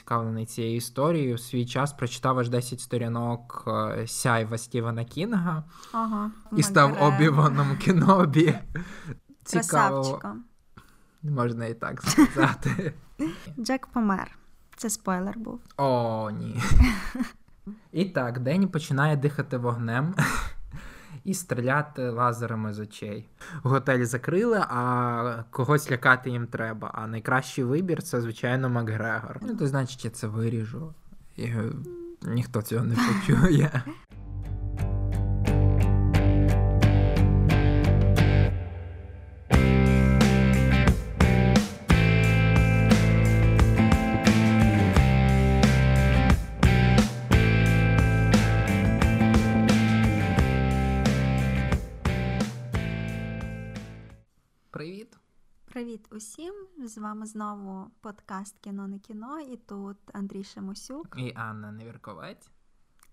Цікавлений цією історією. В свій час прочитав аж 10 сторінок е, сяйва Стівена Кінга ага, і став обіваном кінобі. Цікаво. Можна і так сказати. Джек помер. Це спойлер був. О, ні. І так, Дені починає дихати вогнем і стріляти лазерами з очей. Готель закрили, а когось лякати їм треба. А найкращий вибір це, звичайно, Макгрегор. Ну, то значить, я це виріжу. І ніхто цього не почує. усім! З вами знову подкаст Кіно не кіно, і тут Андрій Шемусюк і Анна Невірковець.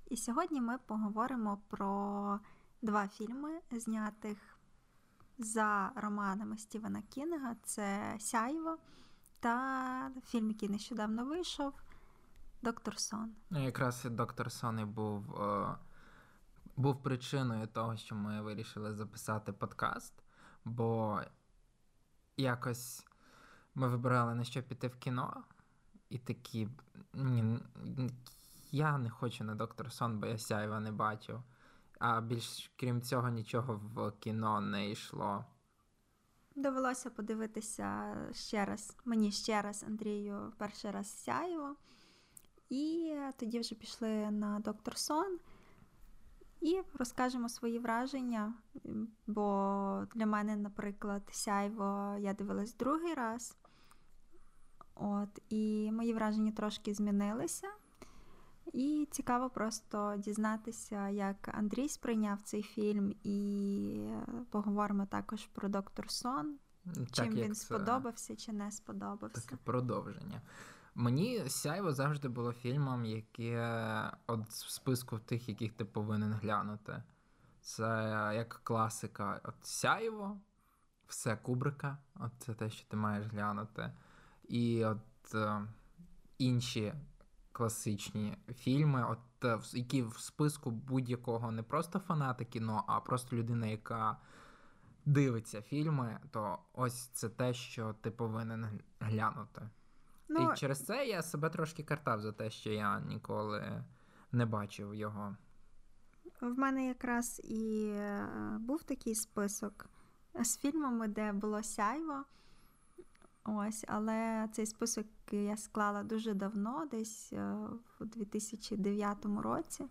І сьогодні ми поговоримо про два фільми, знятих за романами Стівена Кінга. Це Сяйво та фільм, який нещодавно вийшов Доктор Сон. Ну, якраз доктор Сон і був, е, був причиною того, що ми вирішили записати подкаст. Бо якось ми вибирали на що піти в кіно, і такі. Ні, Я не хочу на доктор Сон, бо я сяйва не бачив. А більш крім цього, нічого в кіно не йшло. Довелося подивитися ще раз, мені ще раз Андрію перший раз сяйво. І тоді вже пішли на доктор Сон і розкажемо свої враження. Бо для мене, наприклад, сяйво я дивилась другий раз. От, І мої враження трошки змінилися. І цікаво просто дізнатися, як Андрій сприйняв цей фільм, і поговоримо також про доктор Сон. Так, чим він сподобався чи не сподобався. Таке продовження. Мені сяйво завжди було фільмом, яке от в списку тих, яких ти повинен глянути. Це як класика. От Сяйво, все Кубрика, от це те, що ти маєш глянути. І от е, інші класичні фільми, от е, які в списку будь-якого не просто фаната кіно, а просто людина, яка дивиться фільми, то ось це те, що ти повинен глянути. Ну, І через це я себе трошки картав за те, що я ніколи не бачив його. В мене якраз і е, був такий список з фільмами, де було сяйво. Ось, але цей список я склала дуже давно, десь е, у 2009 році.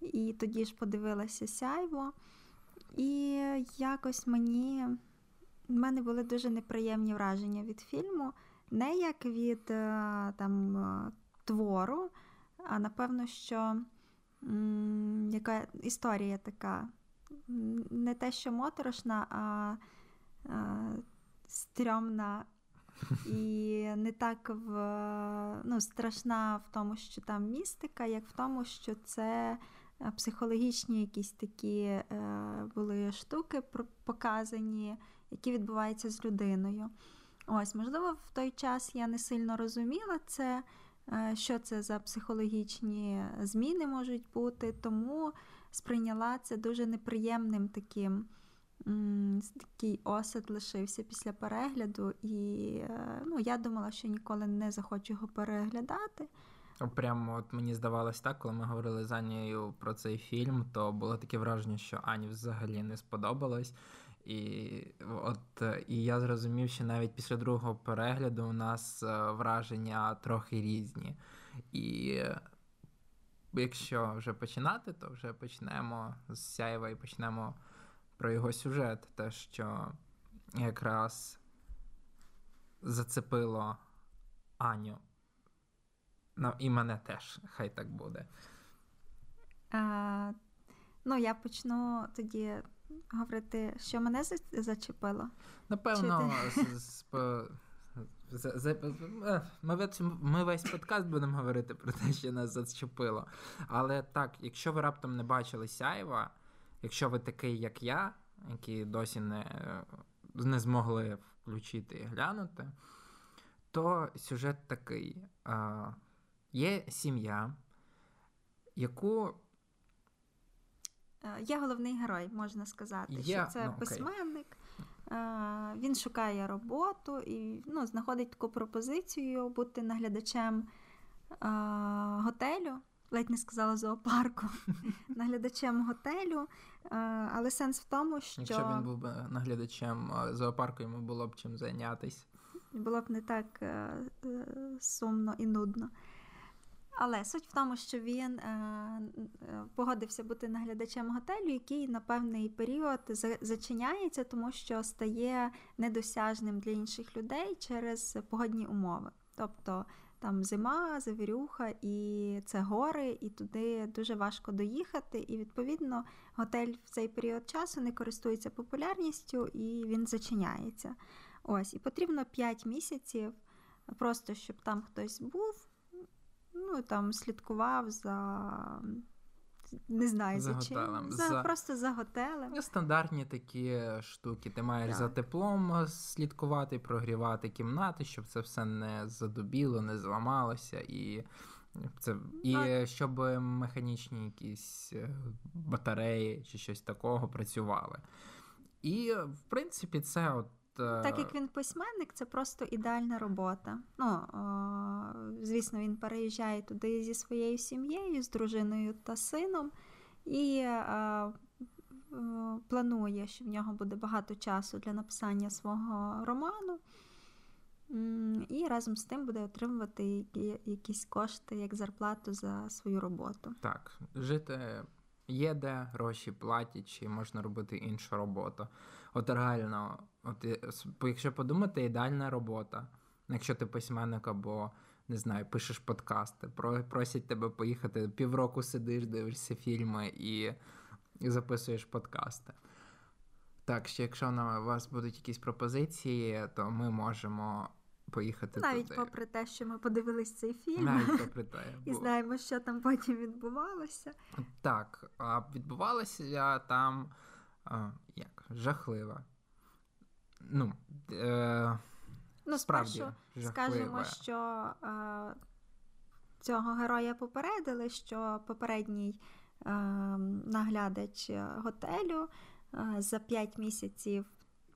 І тоді ж подивилася сяйво. І якось мені в мене були дуже неприємні враження від фільму не як від е, там е, твору, а напевно, що м, яка історія така. Не те, що моторошна, а, а стрьомна і не так в, ну, страшна в тому, що там містика, як в тому, що це е, психологічні якісь такі е, були штуки показані, які відбуваються з людиною. Ось, можливо, в той час я не сильно розуміла це, е, що це за психологічні зміни можуть бути, тому сприйняла це дуже неприємним таким. Такий осад лишився після перегляду, і е, ну, я думала, що ніколи не захочу його переглядати. Прямо от мені здавалось так, коли ми говорили з Анією про цей фільм, то було таке враження, що Ані взагалі не сподобалось. І от і я зрозумів, що навіть після другого перегляду у нас е, враження трохи різні. І якщо вже починати, то вже почнемо з Сяєва і почнемо про його сюжет, те, що якраз зацепило Аню. Ну, і мене теж, хай так буде. А, Ну, я почну тоді говорити, що мене зачепило? Напевно, ми, весь подкаст будемо говорити про те, що нас зачепило. Але так, якщо ви раптом не бачили Сяєва, якщо ви такий, як я, які досі не, не змогли включити і глянути, то сюжет такий. Є сім'я, яку. Е, є головний герой, можна сказати, є, що це ну, письменник. Е, він шукає роботу і ну, знаходить таку пропозицію бути наглядачем е, готелю. Ледь не сказала зоопарку, наглядачем готелю. Але сенс в тому, що. Якщо він був би наглядачем зоопарку, йому було б чим зайнятися. Було б не так сумно і нудно. Але суть в тому, що він е, е, погодився бути наглядачем готелю, який на певний період зачиняється, тому що стає недосяжним для інших людей через погодні умови. Тобто там зима, завірюха, і це гори, і туди дуже важко доїхати. І відповідно готель в цей період часу не користується популярністю і він зачиняється. Ось, і потрібно 5 місяців, просто щоб там хтось був ну там слідкував за. Не знаю за, за чим. За, за, Просто за готелем. Ну, стандартні такі штуки. Ти маєш так. за теплом слідкувати, прогрівати кімнати, щоб це все не задубіло, не зламалося, і це і а... щоб механічні якісь е, батареї чи щось такого працювали. І, в принципі, це от так як він письменник, це просто ідеальна робота. Ну, Звісно, він переїжджає туди зі своєю сім'єю, з дружиною та сином, і планує, що в нього буде багато часу для написання свого роману. І разом з тим буде отримувати якісь кошти як зарплату за свою роботу. Так, жити є де, гроші платять, чи можна робити іншу роботу. От реально, от якщо подумати, ідеальна робота. Якщо ти письменник або не знаю, пишеш подкасти, просять тебе поїхати півроку сидиш, дивишся фільми і, і записуєш подкасти. Так, що якщо на вас будуть якісь пропозиції, то ми можемо поїхати навіть туди. попри те, що ми подивились цей фільм навіть попри те, і знаємо, що там потім відбувалося. Так, а відбувалося там як жахливо. Ну, е, ну справді скажемо, що е, цього героя попередили, що попередній е, наглядач готелю е, за 5 місяців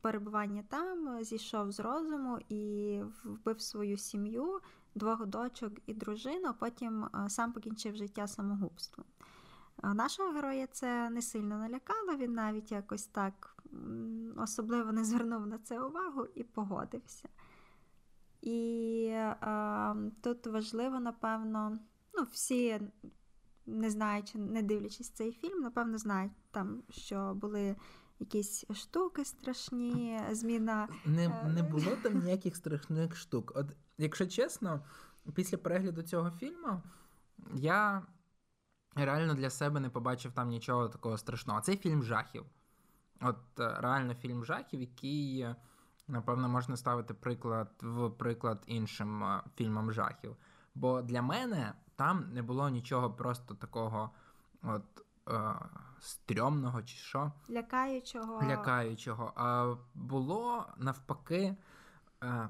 перебування там зійшов з розуму і вбив свою сім'ю, двох дочок і дружину, а потім е, сам покінчив життя самогубством. Нашого героя це не сильно налякало, він навіть якось так особливо не звернув на це увагу і погодився. І е, тут важливо, напевно, ну, всі, не знаючи, не дивлячись цей фільм, напевно, знають там, що були якісь штуки страшні, зміна. Не е, не було там ніяких страшних штук. От, Якщо чесно, після перегляду цього фільму я реально для себе не побачив там нічого такого страшного. Цей фільм жахів. От е, реально фільм жахів, який, напевно, можна ставити приклад в приклад іншим е, фільмам жахів. Бо для мене там не було нічого просто такого от е, стрьомного чи що. Лякаючого. Лякаючого. А було навпаки, е,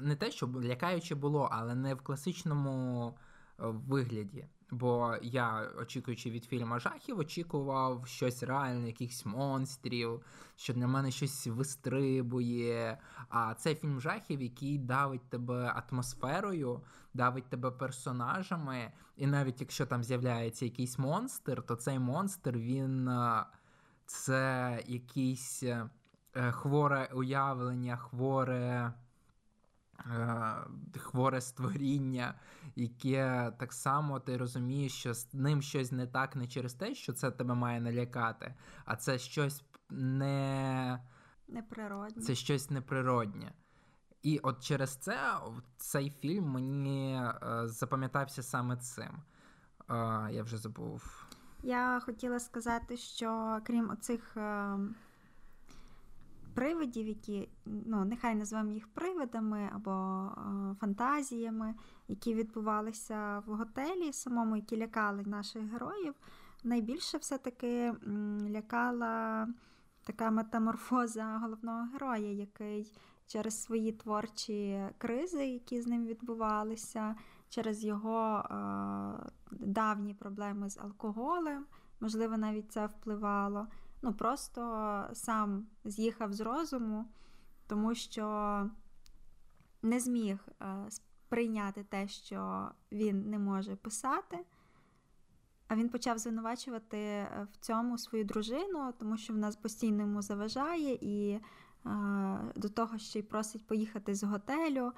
не, те, що лякаюче було, але не в класичному е, вигляді. Бо я, очікуючи від фільму жахів, очікував щось реальне, якихось монстрів, що для мене щось вистрибує. А це фільм жахів, який давить тебе атмосферою, давить тебе персонажами. І навіть якщо там з'являється якийсь монстр, то цей монстр він е, це якийсь е, хворе уявлення, хворе. Е, хворе створіння, яке так само ти розумієш, що з ним щось не так не через те, що це тебе має налякати, а це щось не неприродне. Це щось неприроднє. І от через це цей фільм мені е, запам'ятався саме цим. Е, я вже забув. Я хотіла сказати, що крім оцих. Привидів, які, ну, нехай назвемо їх привидами або е, фантазіями, які відбувалися в готелі, самому, які лякали наших героїв. Найбільше все-таки лякала така метаморфоза головного героя, який через свої творчі кризи, які з ним відбувалися, через його е, давні проблеми з алкоголем. Можливо, навіть це впливало. Ну, просто сам з'їхав з розуму, тому що не зміг е, сприйняти те, що він не може писати. А він почав звинувачувати е, в цьому свою дружину, тому що вона постійно йому заважає і до того, що й просить поїхати з готелю,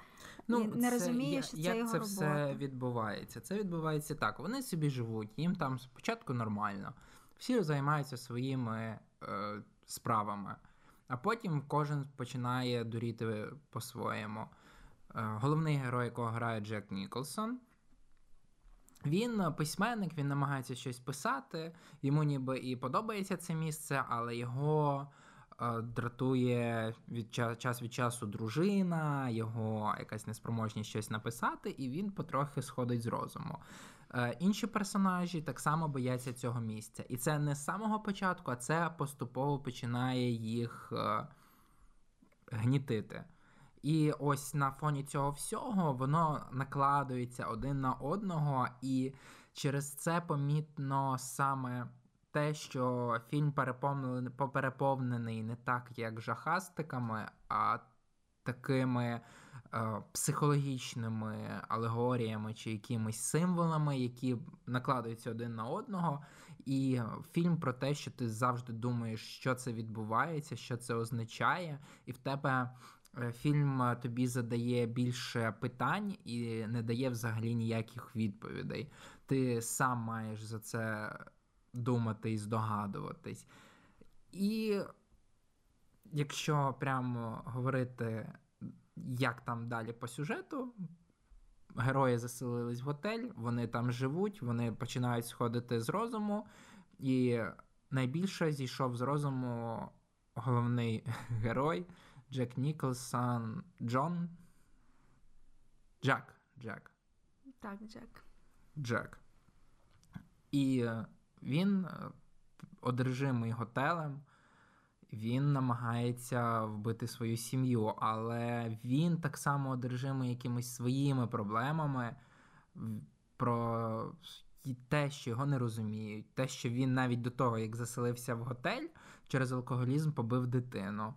ну, і не це, розуміє, що це як його це робота. все відбувається. Це відбувається так. Вони собі живуть, їм там спочатку нормально, всі займаються своїми е, справами, а потім кожен починає дуріти по-своєму. Е, головний герой, якого грає Джек Ніколсон. Він письменник, він намагається щось писати, йому ніби і подобається це місце, але його Е, дратує від час від часу дружина, його якась неспроможність щось написати, і він потрохи сходить з розуму. Е, інші персонажі так само бояться цього місця. І це не з самого початку, а це поступово починає їх е, гнітити. І ось на фоні цього всього воно накладується один на одного, і через це помітно саме те, що фільм переповнений не так, як жахастиками, а такими психологічними алегоріями чи якимись символами, які накладаються один на одного. І фільм про те, що ти завжди думаєш, що це відбувається, що це означає, і в тебе. Е, фільм тобі задає більше питань і не дає взагалі ніяких відповідей. Ти сам маєш за це думати і здогадуватись. І якщо прямо говорити, як там далі по сюжету, герої заселились в готель, вони там живуть, вони починають сходити з розуму, і найбільше зійшов з розуму головний герой Джек Ніколсон Джон. Джек. Джек. Так, Джек. Джек. І він е, одержимий готелем, він намагається вбити свою сім'ю, але він так само одержимий якимись своїми проблемами про те, що його не розуміють, те, що він навіть до того, як заселився в готель, через алкоголізм побив дитину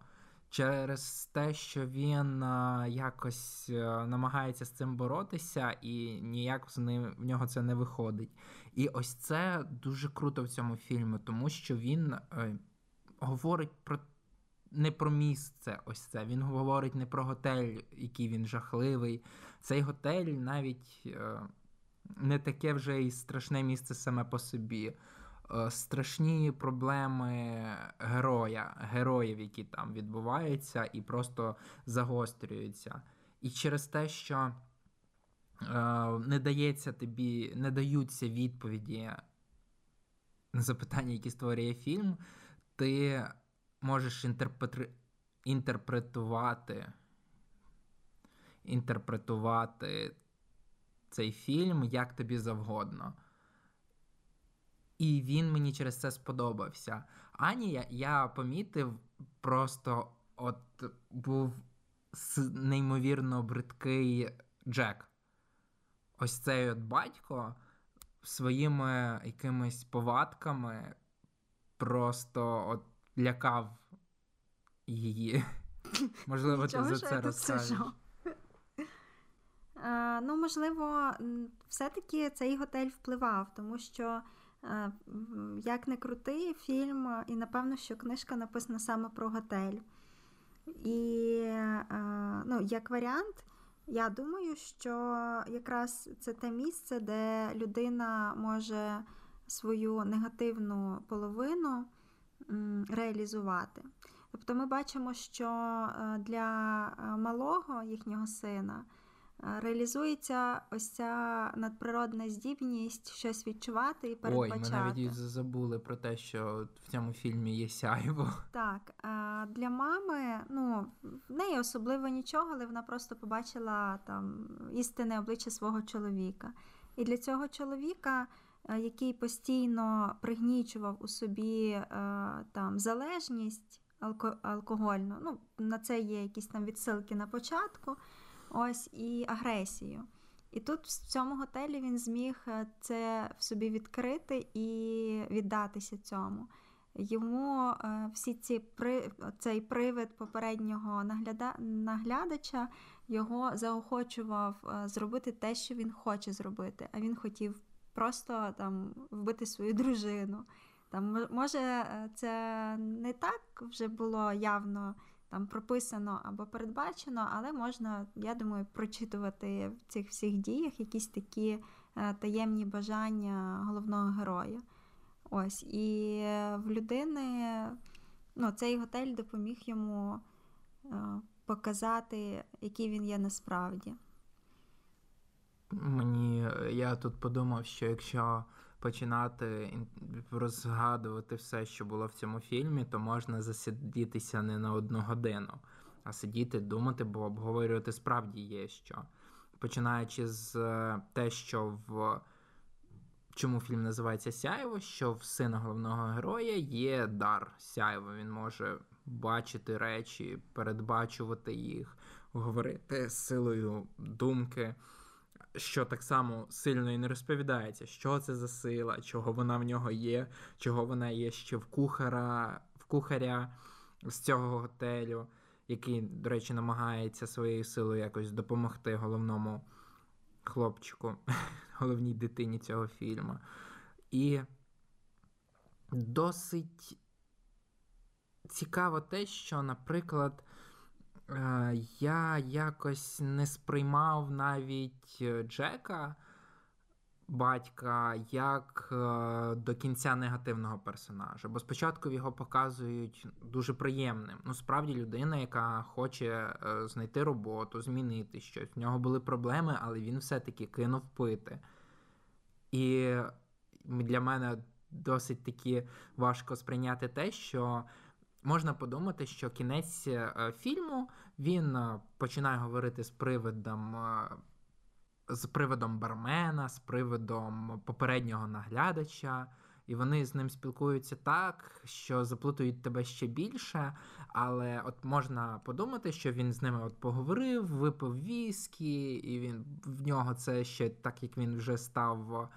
через те, що він а, якось а, намагається з цим боротися, і ніяк з ним в нього це не виходить. І ось це дуже круто в цьому фільмі, тому що він е, говорить про. Не про місце, ось це. Він говорить не про готель, який він жахливий. Цей готель навіть е, не таке вже і страшне місце саме по собі. Е, страшні проблеми героя, героїв, які там відбуваються, і просто загострюються. І через те, що е, не дається тобі, не даються відповіді на запитання, які створює фільм, ти можеш інтерпретри... інтерпретувати, інтерпретувати цей фільм як тобі завгодно. І він мені через це сподобався. Ані я, я помітив, просто от був неймовірно бридкий Джек. Ось цей от батько своїми якимись повадками просто от лякав її. Можливо, ти за це розкажеш. Ну, можливо, все-таки цей готель впливав, тому що Е, як не крутий фільм, і напевно, що книжка написана саме про готель. І е, ну, як варіант, я думаю, що якраз це те місце, де людина може свою негативну половину реалізувати. Тобто ми бачимо, що е, для малого їхнього сина реалізується ось ця надприродна здібність щось відчувати і передбачати. Ой, ми навіть забули про те, що в цьому фільмі є сяйво. Так, для мами, ну, в неї особливо нічого, але вона просто побачила там істинне обличчя свого чоловіка. І для цього чоловіка. Який постійно пригнічував у собі е, там залежність алкогольну, ну на це є якісь там відсилки на початку ось і агресію. І тут в цьому готелі він зміг е, це в собі відкрити і віддатися цьому. Йому е, всі ці при цей привид попереднього нагляда, наглядача його заохочував е, зробити те, що він хоче зробити. А він хотів просто там вбити свою дружину. Там може це не так вже було явно там прописано або передбачено, але можна, я думаю, прочитувати в цих всіх діях якісь такі е, таємні бажання головного героя. Ось, і в людини ну, цей готель допоміг йому е, показати, який він є насправді. Мені я тут подумав, що якщо починати розгадувати все, що було в цьому фільмі, то можна засидітися не на одну годину, а сидіти, думати, бо обговорювати справді є що. Починаючи з е, те, що в чому фільм називається Сяєво, що в сина головного героя є дар Сяєво. Він може бачити речі, передбачувати їх, говорити силою думки що так само сильно і не розповідається, що це за сила, чого вона в нього є, чого вона є ще в кухара, в кухаря з цього готелю, який, до речі, намагається своєю силою якось допомогти головному хлопчику, головній дитині цього фільму. І досить цікаво те, що, наприклад, я якось не сприймав навіть е, Джека, батька, як е, до кінця негативного персонажа. Бо спочатку його показують дуже приємним. Ну, справді, людина, яка хоче знайти роботу, змінити щось. В нього були проблеми, але він все-таки кинув пити. І для мене досить таки важко сприйняти те, що можна подумати, що кінець е, фільму він е, починає говорити з привидом. Е, з приводом бармена, з приводом попереднього наглядача, і вони з ним спілкуються так, що заплутують тебе ще більше. Але от можна подумати, що він з ними от поговорив, випив віскі, і він в нього це ще так як він вже став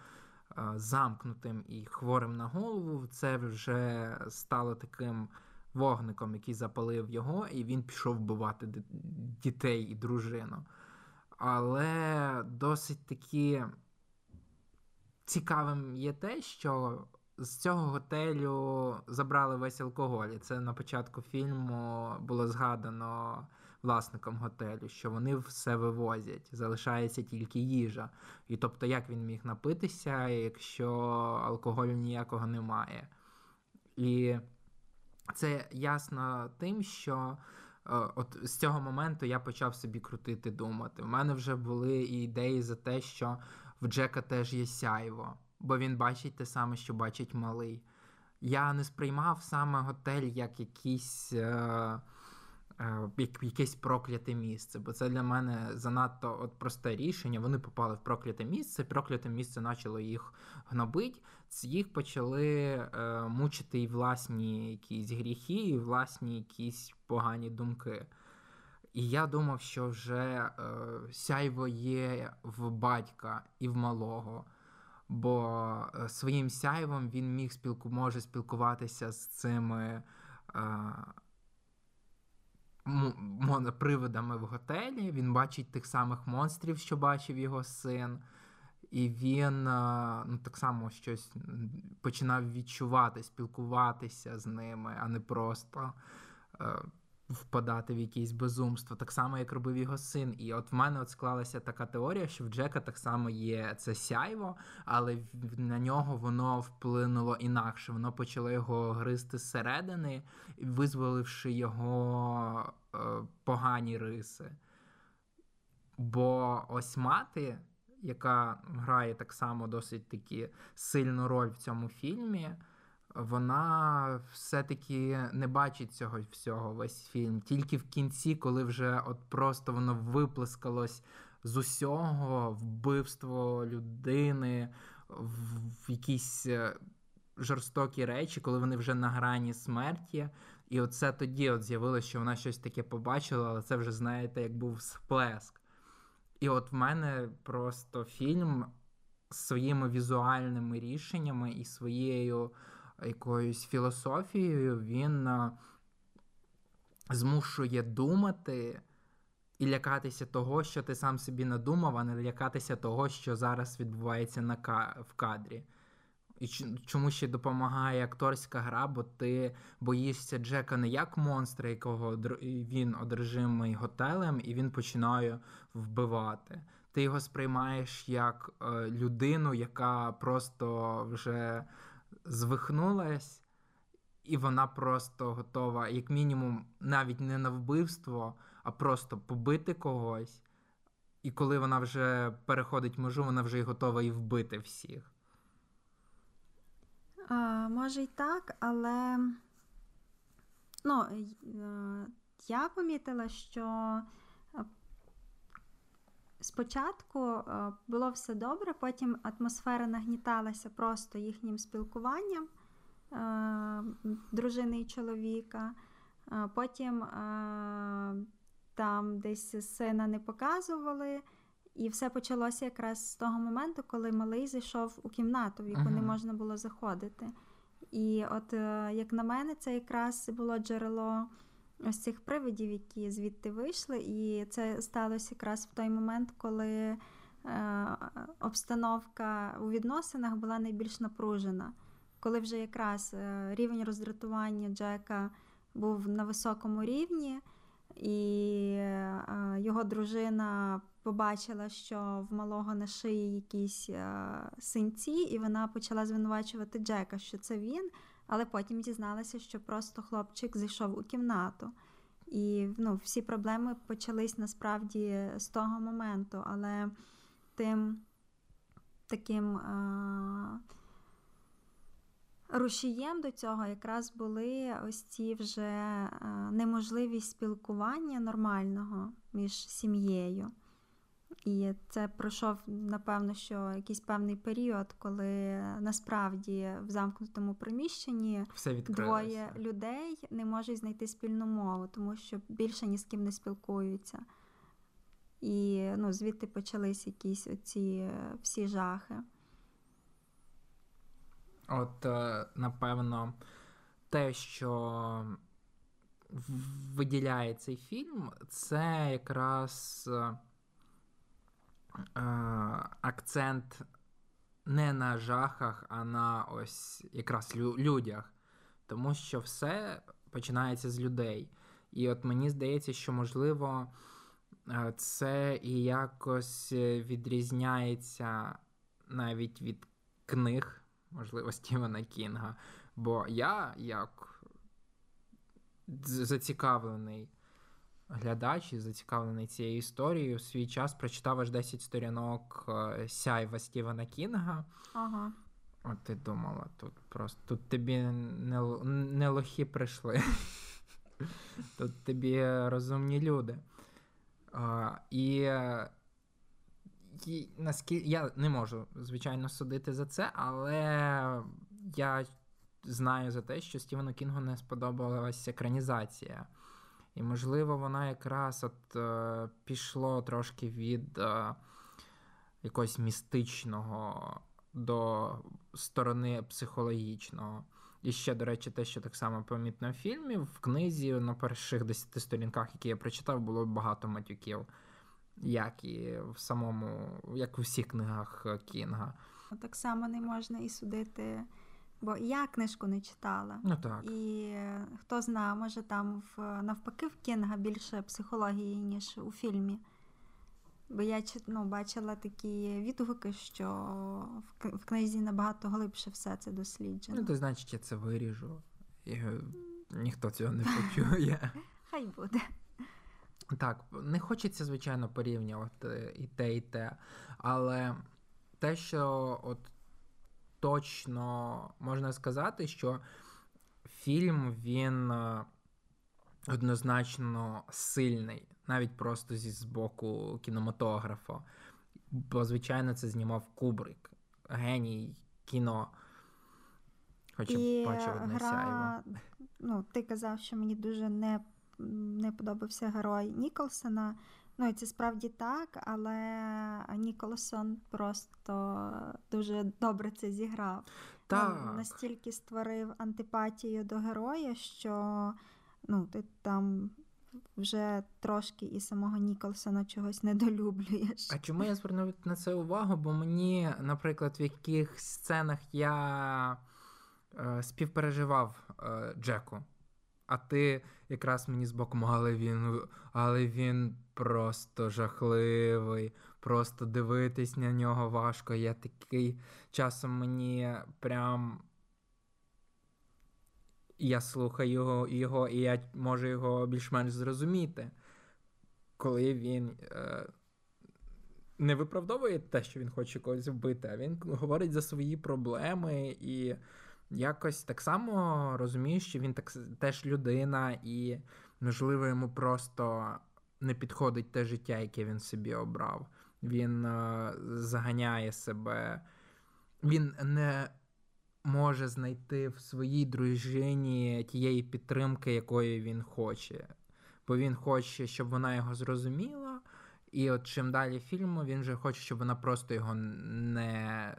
замкнутим і хворим на голову, це вже стало таким вогником, який запалив його, і він пішов вбивати дітей і дружину. Але досить таки цікавим є те, що з цього готелю забрали весь алкоголь. І Це на початку фільму було згадано власником готелю, що вони все вивозять, залишається тільки їжа. І тобто, як він міг напитися, якщо алкоголю ніякого немає. І це ясно тим, що е, от з цього моменту я почав собі крутити, думати. У мене вже були і ідеї за те, що в Джека теж є сяйво, бо він бачить те саме, що бачить малий. Я не сприймав саме готель як якийсь. Е, якесь прокляте місце, бо це для мене занадто от просте рішення. Вони попали в прокляте місце, прокляте місце почало їх гнобити, їх почали е, мучити і власні якісь гріхи, і власні якісь погані думки. І я думав, що вже е, сяйво є в батька і в малого. Бо е, своїм сяйвом він міг спілку, може спілкуватися з цими. Е, привидами в готелі. Він бачить тих самих монстрів, що бачив його син. І він ну, так само щось починав відчувати, спілкуватися з ними, а не просто е, впадати в якесь безумство, так само, як робив його син. І от в мене от склалася така теорія, що в Джека так само є це сяйво, але на нього воно вплинуло інакше. Воно почало його гризти зсередини, визволивши його е, погані риси. Бо ось мати. Яка грає так само досить таки сильну роль в цьому фільмі, вона все-таки не бачить цього всього весь фільм. Тільки в кінці, коли вже от просто воно виплескалось з усього вбивство людини, в якісь е, жорстокі речі, коли вони вже на грані смерті. І оце тоді от з'явилося, що вона щось таке побачила, але це вже, знаєте, як був сплеск. І от в мене просто фільм своїми візуальними рішеннями і своєю якоюсь філософією він змушує думати і лякатися того, що ти сам собі надумав, а не лякатися того, що зараз відбувається на в кадрі. І чому ще допомагає акторська гра, бо ти боїшся Джека не як монстра, якого він одержимий готелем, і він починає вбивати. Ти його сприймаєш як е, людину, яка просто вже звихнулась, і вона просто готова, як мінімум, навіть не на вбивство, а просто побити когось. І коли вона вже переходить межу, вона вже й готова і вбити всіх. А, Може й так, але ну, е, я помітила, що спочатку е, було все добре, потім атмосфера нагніталася просто їхнім спілкуванням дружини і чоловіка. Потім там десь сина не показували. І все почалося якраз з того моменту, коли малий зайшов у кімнату, в яку uh-huh. не можна було заходити. І от, е, як на мене, це якраз було джерело ось цих привидів, які звідти вийшли. І це сталося якраз в той момент, коли е, обстановка у відносинах була найбільш напружена. Коли вже якраз е, рівень роздратування Джека був на високому рівні, і е, його дружина побачила, що в малого на шиї якісь синці, і вона почала звинувачувати Джека, що це він, але потім дізналася, що просто хлопчик зайшов у кімнату. І ну, всі проблеми почались насправді з того моменту, але тим таким. А... Рушієм до цього якраз були ось ці вже неможливість спілкування нормального між сім'єю. І це пройшов, напевно, що якийсь певний період, коли насправді в замкнутому приміщенні Все двоє людей не можуть знайти спільну мову, тому що більше ні з ким не спілкуються. І ну, звідти почались якісь оці е, всі жахи. От, е, напевно, те, що виділяє цей фільм, це якраз. Е, акцент не на жахах, а на ось якраз людях. Тому що все починається з людей. І от мені здається, що можливо е, це і якось відрізняється навіть від книг, можливо, Стівена Кінга. Бо я як зацікавлений глядач і зацікавлений цією історією, в свій час прочитав аж 10 сторінок е, сяйва Стівена Кінга. Ага. От ти думала, тут просто тут тобі не не лохи прийшли. Тут тобі розумні люди. А, І і наскільки я не можу, звичайно, судити за це, але я знаю за те, що Стівену Кінгу не сподобалася екранізація. І, можливо, вона якраз от е, пішло трошки від е, якогось містичного до сторони психологічного. І ще, до речі, те, що так само помітно в фільмі, в книзі на перших десяти сторінках, які я прочитав, було багато матюків, як і в самому, як у всіх книгах Кінга. Так само не можна і судити Бо я книжку не читала. Ну так. І хто знає, може там в навпаки в Кінга більше психології, ніж у фільмі. Бо я ну, бачила такі відгуки, що в книзі набагато глибше все це досліджено. Ну, то значить, я це виріжу. І Ніхто цього не почує. Хай буде. Так, не хочеться, звичайно, порівнювати і те, і те. Але те, що от точно можна сказати, що фільм він е, однозначно сильний, навіть просто зі з боку кінематографа. Бо, звичайно, це знімав Кубрик, геній кіно. Хоча б бачив одне гра... сяйво. Ну, ти казав, що мені дуже не не подобався герой Ніколсона. Ну, і це справді так, але Ніколсон просто дуже добре це зіграв. Так. Він настільки створив антипатію до героя, що ну, ти там вже трошки і самого Ніколсона чогось недолюблюєш. А чому я звернув на це увагу? Бо мені, наприклад, в яких сценах я е, співпереживав е, Джеку. А ти якраз мені з боку, але він але він просто жахливий, просто дивитись на нього важко. Я такий часом мені прям. Я слухаю його, його і я можу його більш-менш зрозуміти, коли він е, не виправдовує те, що він хоче когось вбити, а він говорить за свої проблеми і якось так само розумію, що він так теж людина, і, можливо, йому просто не підходить те життя, яке він собі обрав. Він е, заганяє себе, він не може знайти в своїй дружині тієї підтримки, якої він хоче. Бо він хоче, щоб вона його зрозуміла. І от чим далі фільму, він вже хоче, щоб вона просто його не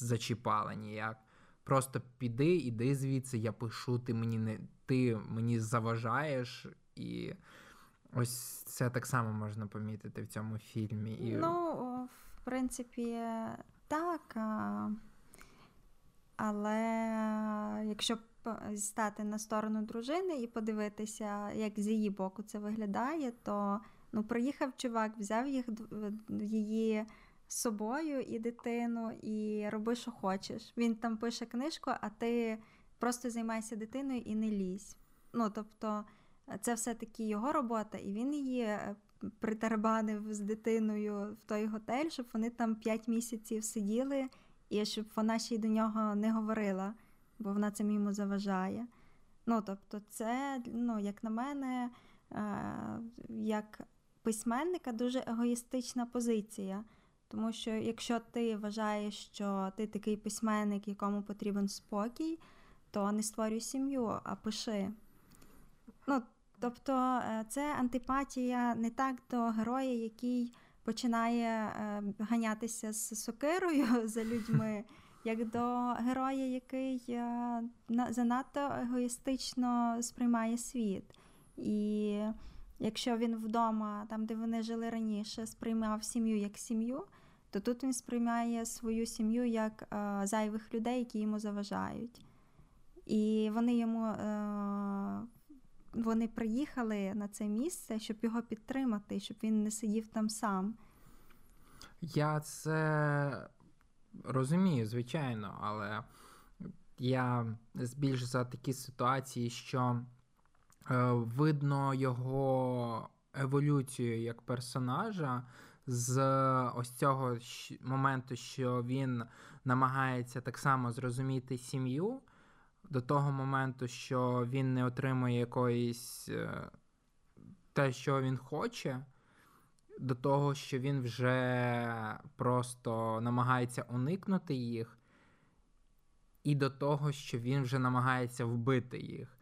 зачіпала ніяк. Просто піди, іди звідси, я пишу, ти мені не ти мені заважаєш, і ось це так само можна помітити в цьому фільмі. І... Ну, в принципі, так. Але якщо стати на сторону дружини і подивитися, як з її боку це виглядає, то ну, приїхав чувак, взяв їх її з собою і дитину, і роби, що хочеш. Він там пише книжку, а ти просто займайся дитиною і не лізь. Ну, тобто, це все-таки його робота, і він її е, притарабанив з дитиною в той готель, щоб вони там 5 місяців сиділи, і щоб вона ще й до нього не говорила, бо вона цим йому заважає. Ну, тобто, це, ну, як на мене, е, як письменника дуже егоїстична позиція. Тому що якщо ти вважаєш, що ти такий письменник, якому потрібен спокій, то не створюй сім'ю, а пиши. Ну, Тобто е, це антипатія не так до героя, який починає е, ганятися з сокирою за людьми, як до героя, який е, занадто егоїстично сприймає світ. І якщо він вдома, там де вони жили раніше, сприймав сім'ю як сім'ю то тут він сприймає свою сім'ю як е, зайвих людей, які йому заважають. І вони йому е, вони приїхали на це місце, щоб його підтримати, щоб він не сидів там сам. Я це розумію, звичайно, але я більш за такі ситуації, що видно його еволюцію як персонажа з ось цього моменту, що він намагається так само зрозуміти сім'ю, до того моменту, що він не отримує якоїсь е, те, що він хоче, до того, що він вже просто намагається уникнути їх, і до того, що він вже намагається вбити їх.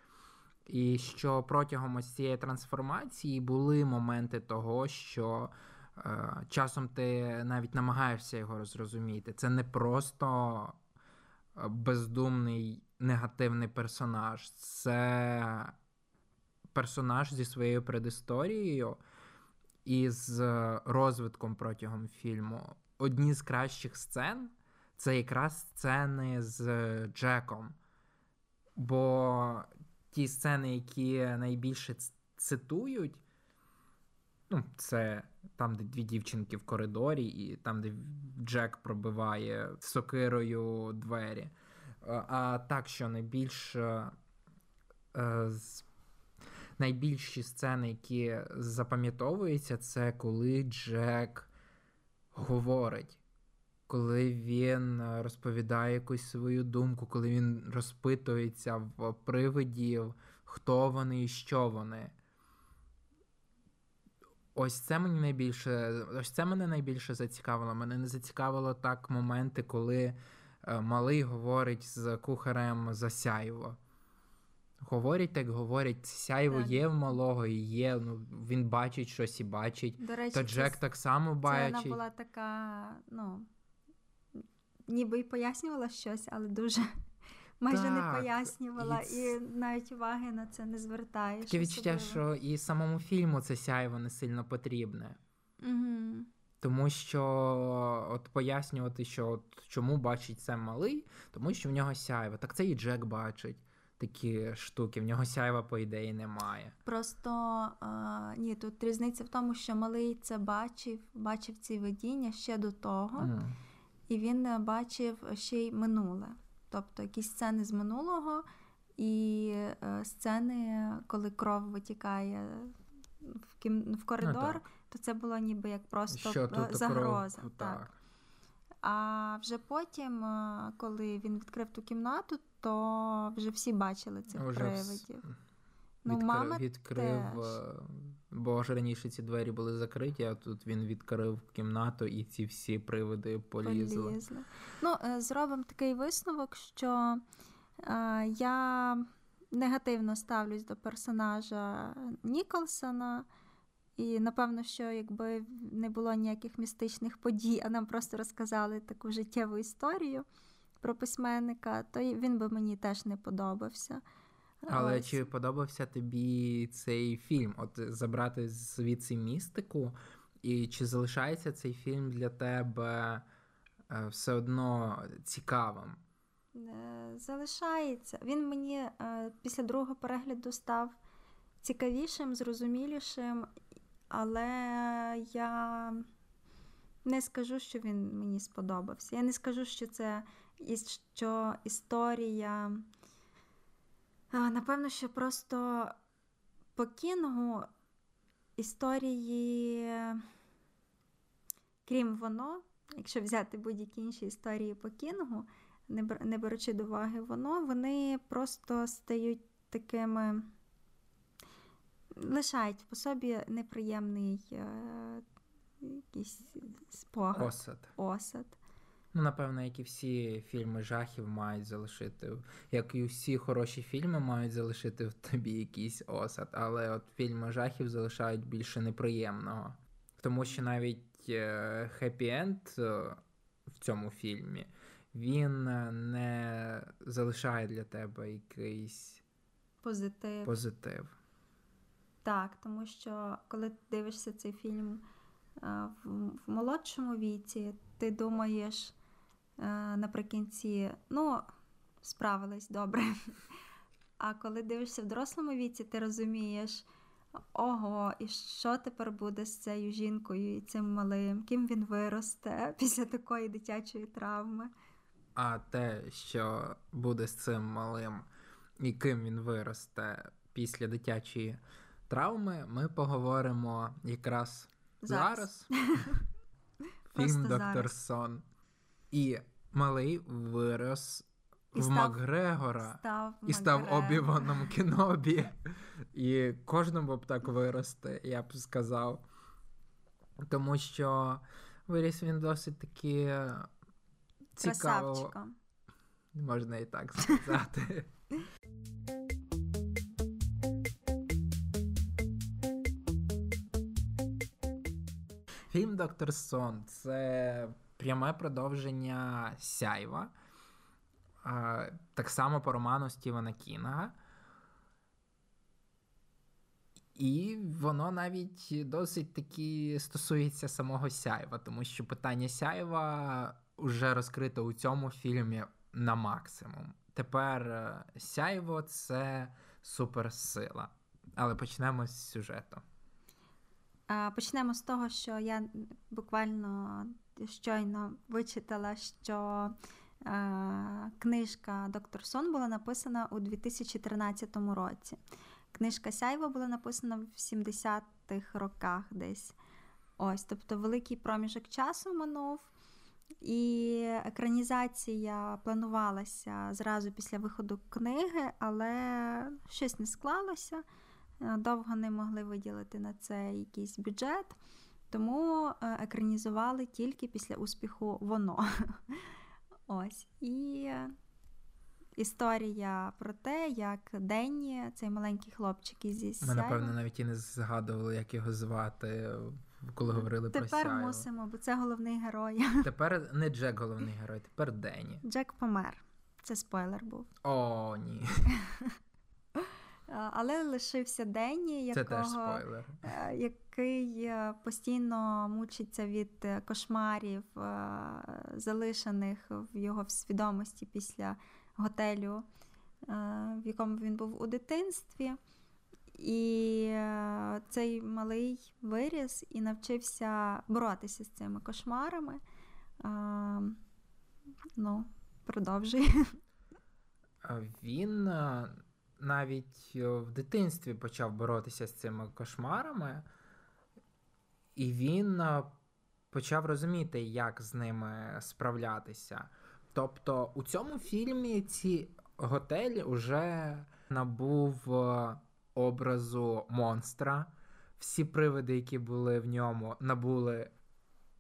І що протягом ось цієї трансформації були моменти того, що Е, часом ти навіть намагаєшся його зрозуміти. Це не просто е, бездумний негативний персонаж, це персонаж зі своєю предісторією і з розвитком протягом фільму. Одні з кращих сцен це якраз сцени з Джеком. Бо ті сцени, які найбільше цитують, ну, це там, де дві дівчинки в коридорі, і там, де Джек пробиває сокирою двері. Е, а так, що найбільш е, найбільші сцени, які запам'ятовуються, це коли Джек говорить. Коли він розповідає якусь свою думку, коли він розпитується в привидів, хто вони і що вони. Ось це мені найбільше, ось це мене найбільше зацікавило. Мене не зацікавило так моменти, коли е, малий говорить з кухарем Засяєво. говорять, так говорять. Сяйво Так. є в малого і є. Ну, він бачить щось і бачить. До речі, Та Джек це, так само це вона бачить. була така, ну, ніби й пояснювала щось, але дуже майже не пояснювала, і і, навіть уваги на це не звертаєш. Таке відчуття, особливо. що і самому фільму це сяйво не сильно потрібне. Мгм. Тому що от пояснювати, що от чому бачить це малий, тому що в нього сяйво. Так це і Джек бачить такі штуки. В нього сяйва, по ідеї, немає. Просто а, ні, тут різниця в тому, що малий це бачив, бачив ці видіння ще до того, М. і він е, бачив ще й минуле. Тобто якісь сцени з минулого і е, сцени, коли кров витікає в, кім... в коридор, Ну, то це було ніби як просто що е, тут загроза. кров, так. А вже потім, коли він відкрив ту кімнату, то вже всі бачили цих Уже вс- привидів. Ну, Відкри- мама відкрив, теж. е, бо ж раніше ці двері були закриті, а тут він відкрив кімнату, і ці всі привиди полізли. полізли. Ну, е, зробимо такий висновок, що е, я негативно ставлюсь до персонажа Ніколсона. І напевно, що якби не було ніяких містичних подій, а нам просто розказали таку життєву історію про письменника, то він би мені теж не подобався. Але Ось. чи подобався тобі цей фільм? От забрати звідси містику, і чи залишається цей фільм для тебе е, все одно цікавим? Е, залишається. Він мені е, після другого перегляду став цікавішим, зрозумілішим, але я не скажу, що він мені сподобався. Я не скажу, що це що історія. Напевно, що просто по кінгу історії, крім воно, якщо взяти будь-які інші історії по кінгу, не беручи до уваги воно, вони просто стають такими, лишають по собі неприємний е, якийсь спогад, Осад. осад. Ну, напевно, як і всі фільми жахів мають залишити, як і всі хороші фільми мають залишити в тобі якийсь осад, але от фільми жахів залишають більше неприємного. Тому що навіть е, хеппі-енд е, в цьому фільмі він е, не залишає для тебе якийсь Позитив. позитив. Так, тому що коли ти дивишся цей фільм е, в, молодшому віці, ти думаєш наприкінці, ну, справились добре. А коли дивишся в дорослому віці, ти розумієш, ого, і що тепер буде з цією жінкою і цим малим, ким він виросте після такої дитячої травми. А те, що буде з цим малим і ким він виросте після дитячої травми, ми поговоримо якраз зараз. Зараз. Фільм Доктор. Сон. І малий вирос І в став- Макгрегора Став і став Обіваном Кенобі. І кожному б так вирости, я б сказав. Тому що виріс він досить таки цікаво. Красавчиком. Можна і так сказати. Фільм Доктор Сон це пряме продовження Сяйва. Так само по роману Стівена Кінга. І воно навіть досить таки стосується самого Сяйва, тому що питання Сяйва вже розкрито у цьому фільмі на максимум. Тепер е, Сяйво це суперсила. Але почнемо з сюжету. Почнемо з того, що я буквально щойно вичитала, що е, книжка Доктор Сон була написана у 2013 році. Книжка Сяйва була написана в 70-х роках десь. Ось, тобто великий проміжок часу минув. І екранізація планувалася зразу після виходу книги, але щось не склалося. Е, Довго не могли виділити на це якийсь бюджет, тому е, екранізували тільки після успіху воно. Ось. І історія про те, як Денні, цей маленький хлопчик із Ми, Сяйва... напевно, навіть і не згадували, як його звати, коли говорили тепер про Сяйво. мусимо, бо це головний герой. Тепер не Джек головний герой, тепер Денні. Джек помер. Це спойлер був. О, ні. Але лишився Денні, якого, Це теж спойлер. Е, який е, постійно мучиться від е, кошмарів, залишених в його свідомості після готелю, в якому він був у дитинстві. І цей малий виріс і навчився боротися з цими кошмарами. Ну, продовжуй. Він навіть в дитинстві почав боротися з цими кошмарами, і він почав розуміти, як з ними справлятися. Тобто у цьому фільмі ці готель уже набув образу монстра. Всі привиди, які були в ньому, набули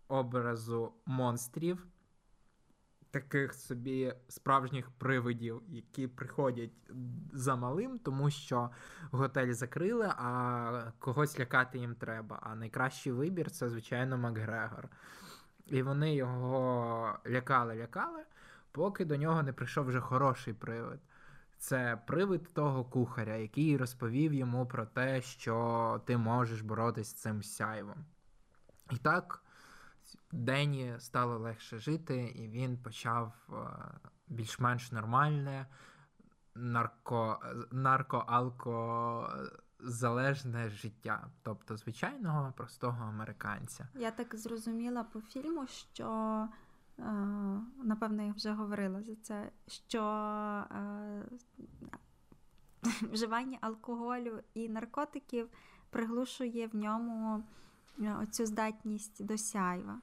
образу монстрів таких собі справжніх привидів, які приходять за малим, тому що готель закрили, а когось лякати їм треба. А найкращий вибір це, звичайно, Макгрегор. І вони його лякали-лякали, поки до нього не прийшов вже хороший привид. Це привид того кухаря, який розповів йому про те, що ти можеш боротися з цим сяйвом. І так Дені стало легше жити, і він почав е, більш-менш нормальне нарко, нарко-алкозалежне життя, тобто звичайного простого американця. Я так зрозуміла по фільму, що е, напевно я вже говорила за це, що е, вживання алкоголю і наркотиків приглушує в ньому оцю здатність до сяйва.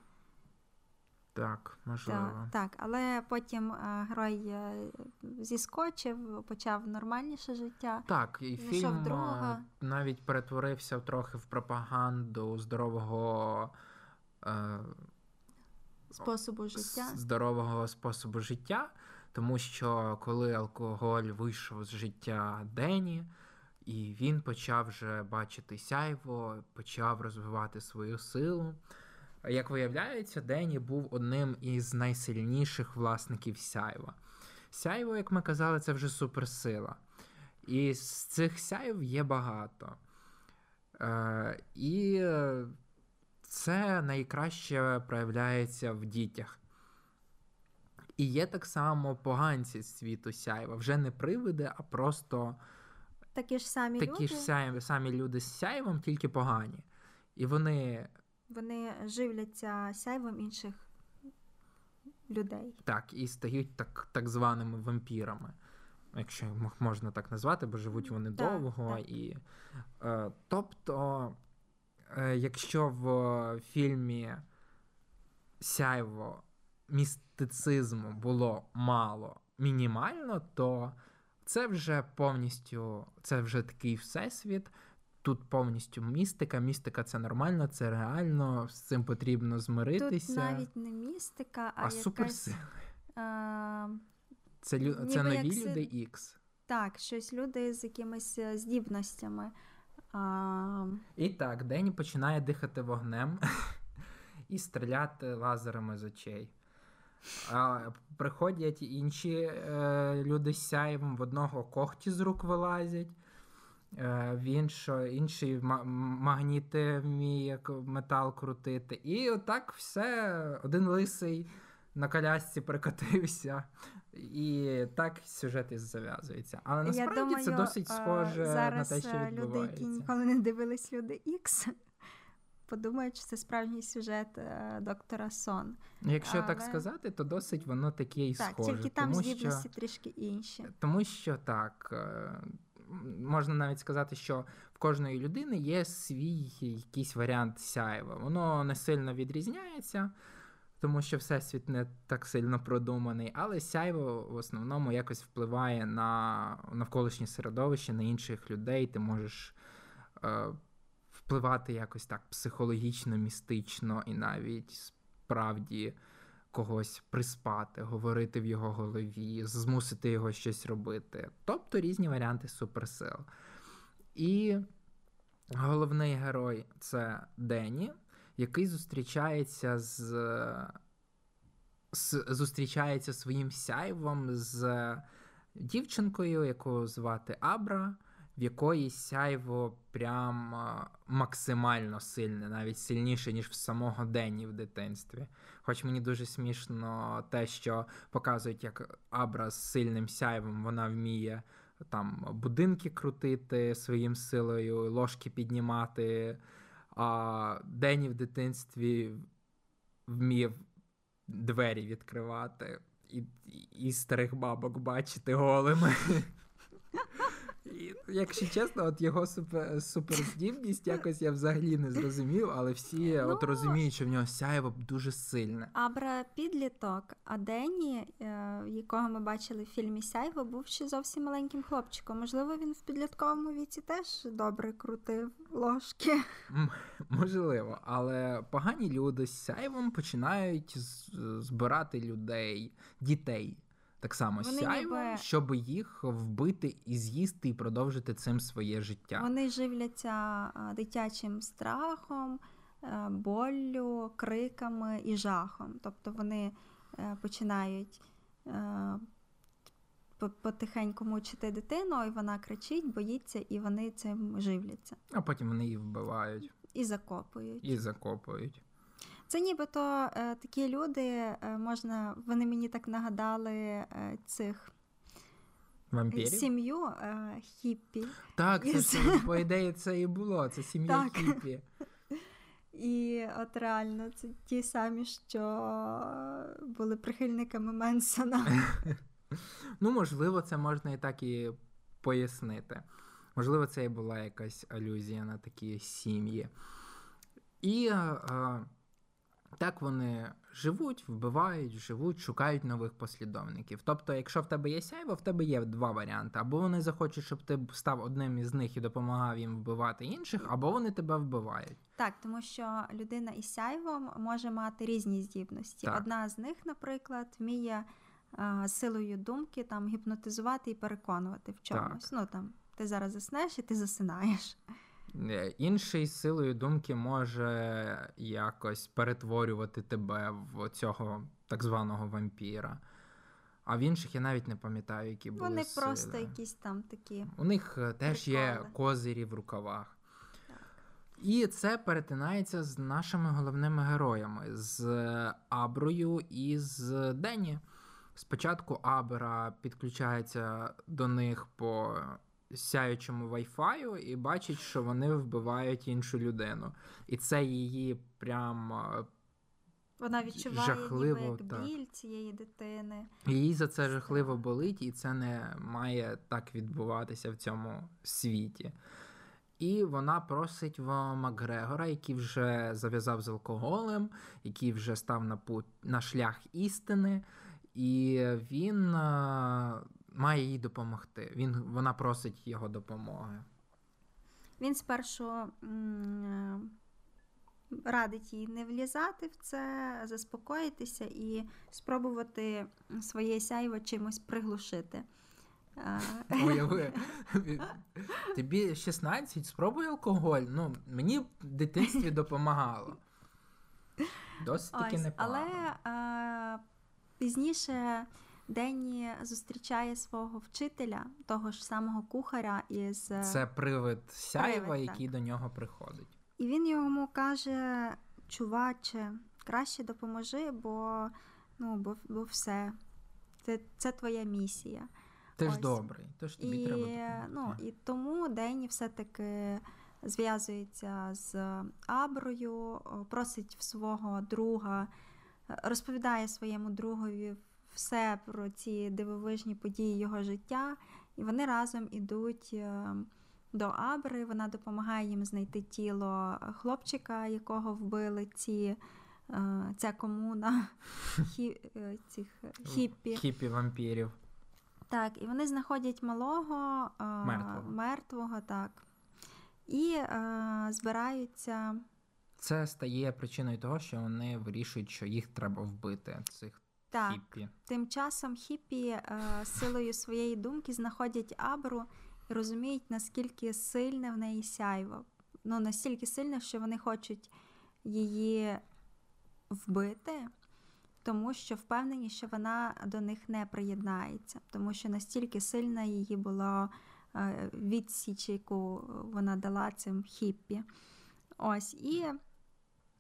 Так, можливо. Так, так. але потім е, герой е, зіскочив, почав нормальніше життя. Так, і фільм е, друга. навіть перетворився трохи в пропаганду здорового е, способу життя. Здорового способу життя, тому що коли алкоголь вийшов з життя Дені, і він почав вже бачити сяйво, почав розвивати свою силу. Як виявляється, Дені був одним із найсильніших власників сяйва. Сяйво, як ми казали, це вже суперсила. І з цих сяйв є багато. Е, І це найкраще проявляється в дітях. І є так само поганці світу сяйва. Вже не привиди, а просто такі ж самі такі люди. ж самі, самі люди з сяйвом, тільки погані. І вони вони живляться сяйвом інших людей. Так, і стають так так званими вампірами, якщо можна так назвати, бо живуть вони так, довго. Так. І, е, Тобто, е, якщо в фільмі Сяйво містицизму було мало мінімально, то це вже повністю це вже такий всесвіт. Тут повністю містика. Містика це нормально, це реально, з цим потрібно змиритися. Тут навіть не містика, а, а якась... суперсили. А... Це лю... це нові як... люди Ікс. Так, щось люди з якимись е, здібностями. А... І так, Дені починає дихати вогнем і стріляти лазерами з очей. А, Приходять інші е, люди з сяєвом, в одного когті з рук вилазять. Е, в іншо, інший магніти вміє як метал крутити. І отак все один лисий на колясці прикотився. І так сюжет і зав'язується. Але насправді думаю, це досить схоже на те, що е, відбувається. люди, які ніколи не дивились люди Ікс, подумають, що це справжній сюжет е, доктора Сон. Якщо Але... так сказати, то досить воно таке і так, схоже. Тільки там здібності що... трішки інші. Тому що так можна навіть сказати, що в кожної людини є свій якийсь варіант сяєва. Воно не сильно відрізняється, тому що всесвіт не так сильно продуманий, але сяйво в основному якось впливає на навколишнє середовище, на інших людей. Ти можеш е, впливати якось так психологічно, містично і навіть справді когось приспати, говорити в його голові, змусити його щось робити. Тобто різні варіанти суперсил. І головний герой це Дені, який зустрічається з. з зустрічається своїм сяйвом з дівчинкою, яку звати Абра, в якої сяйво прям максимально сильне, навіть сильніше, ніж в самого Дені в дитинстві. Хоч мені дуже смішно те, що показують, як Абра з сильним сяйвом вона вміє там будинки крутити своїм силою, ложки піднімати. А Дені в дитинстві вмів двері відкривати і, і старих бабок бачити голими. І, Якщо чесно, от його супер, суперздібність якось я взагалі не зрозумів, але всі ну, от розуміють, що в нього сяєво дуже сильне. Абра підліток, а Дені, е, якого ми бачили в фільмі Сяйво, був ще зовсім маленьким хлопчиком. Можливо, він в підлітковому віці теж добре крутив ложки. М- можливо, але погані люди з сяйвом починають збирати людей, дітей так само Вони сяйво, ніби... щоб їх вбити і з'їсти і продовжити цим своє життя. Вони живляться дитячим страхом, е, боллю, криками і жахом. Тобто вони е, починають е, потихеньку мучити дитину, і вона кричить, боїться, і вони цим живляться. А потім вони її вбивають. І закопують. І закопують. Це нібито е, такі люди е, можна, вони мені так нагадали е, цих Вампірів? сім'ю е, хіппі. Так, це Із... по ідеї це і було. Це сім'я так. хіппі. І от реально це ті самі, що були прихильниками Менсона. Ну, можливо, це можна і так і пояснити. Можливо, це і була якась алюзія на такі сім'ї. І. А, так вони живуть, вбивають, живуть, шукають нових послідовників. Тобто, якщо в тебе є сяйво, в тебе є два варіанти: або вони захочуть, щоб ти став одним із них і допомагав їм вбивати інших, або вони тебе вбивають. Так, тому що людина із сяйвом може мати різні здібності. Так. Одна з них, наприклад, вміє а, силою думки там гіпнотизувати і переконувати в чомусь. Так. Ну там ти зараз заснеш і ти засинаєш. Е, інший силою думки може якось перетворювати тебе в цього так званого вампіра. А в інших я навіть не пам'ятаю, які були. Вони сили. просто якісь там такі. У них е, теж приколи. є козирі в рукавах. І це перетинається з нашими головними героями: з Аброю і з Дені. Спочатку Абра підключається до них по сяючому вайфаю і бачить, що вони вбивають іншу людину. І це її прям. Вона відчуває жахливо, ніби як біль цієї дитини. Їй за це жахливо болить, і це не має так відбуватися в цьому світі. І вона просить в Макгрегора, який вже зав'язав з алкоголем, який вже став на путь на шлях істини, і він має їй допомогти. Він, Вона просить його допомоги. Він спершу м- радить їй не влізати в це, заспокоїтися і спробувати своє сяйво чимось приглушити. Уяви, тобі 16, спробуй алкоголь. Ну, Мені в дитинстві допомагало. Досить таки непогано. Але а, пізніше Денні зустрічає свого вчителя, того ж самого кухаря із е, це привид сяйва, привид, який так. до нього приходить. І він йому каже: чуваче, краще допоможи, бо ну, бо, бо все, це це твоя місія. Ти Ось. ж добрий, то ж тобі і, треба допомогти. Ну, І тому Денні все-таки зв'язується з Аброю, просить в свого друга, розповідає своєму другові все про ці дивовижні події його життя, і вони разом ідуть е, до Абри. Вона допомагає їм знайти тіло хлопчика, якого вбили ці. Е, ця комуна хі, е, цих хіппі. Хіппі вампірів. Так, і вони знаходять малого мертвого, мертвого так. І е, збираються це стає причиною того, що вони вирішують, що їх треба вбити. Цих Так. хіппі. Тим часом хіпі е, силою своєї думки знаходять Абру і розуміють, наскільки сильне в неї сяйво. Ну, настільки сильне, що вони хочуть її вбити, тому що впевнені, що вона до них не приєднається, тому що настільки сильна її була е, відсіч, яку вона дала цим хіппі. Ось і.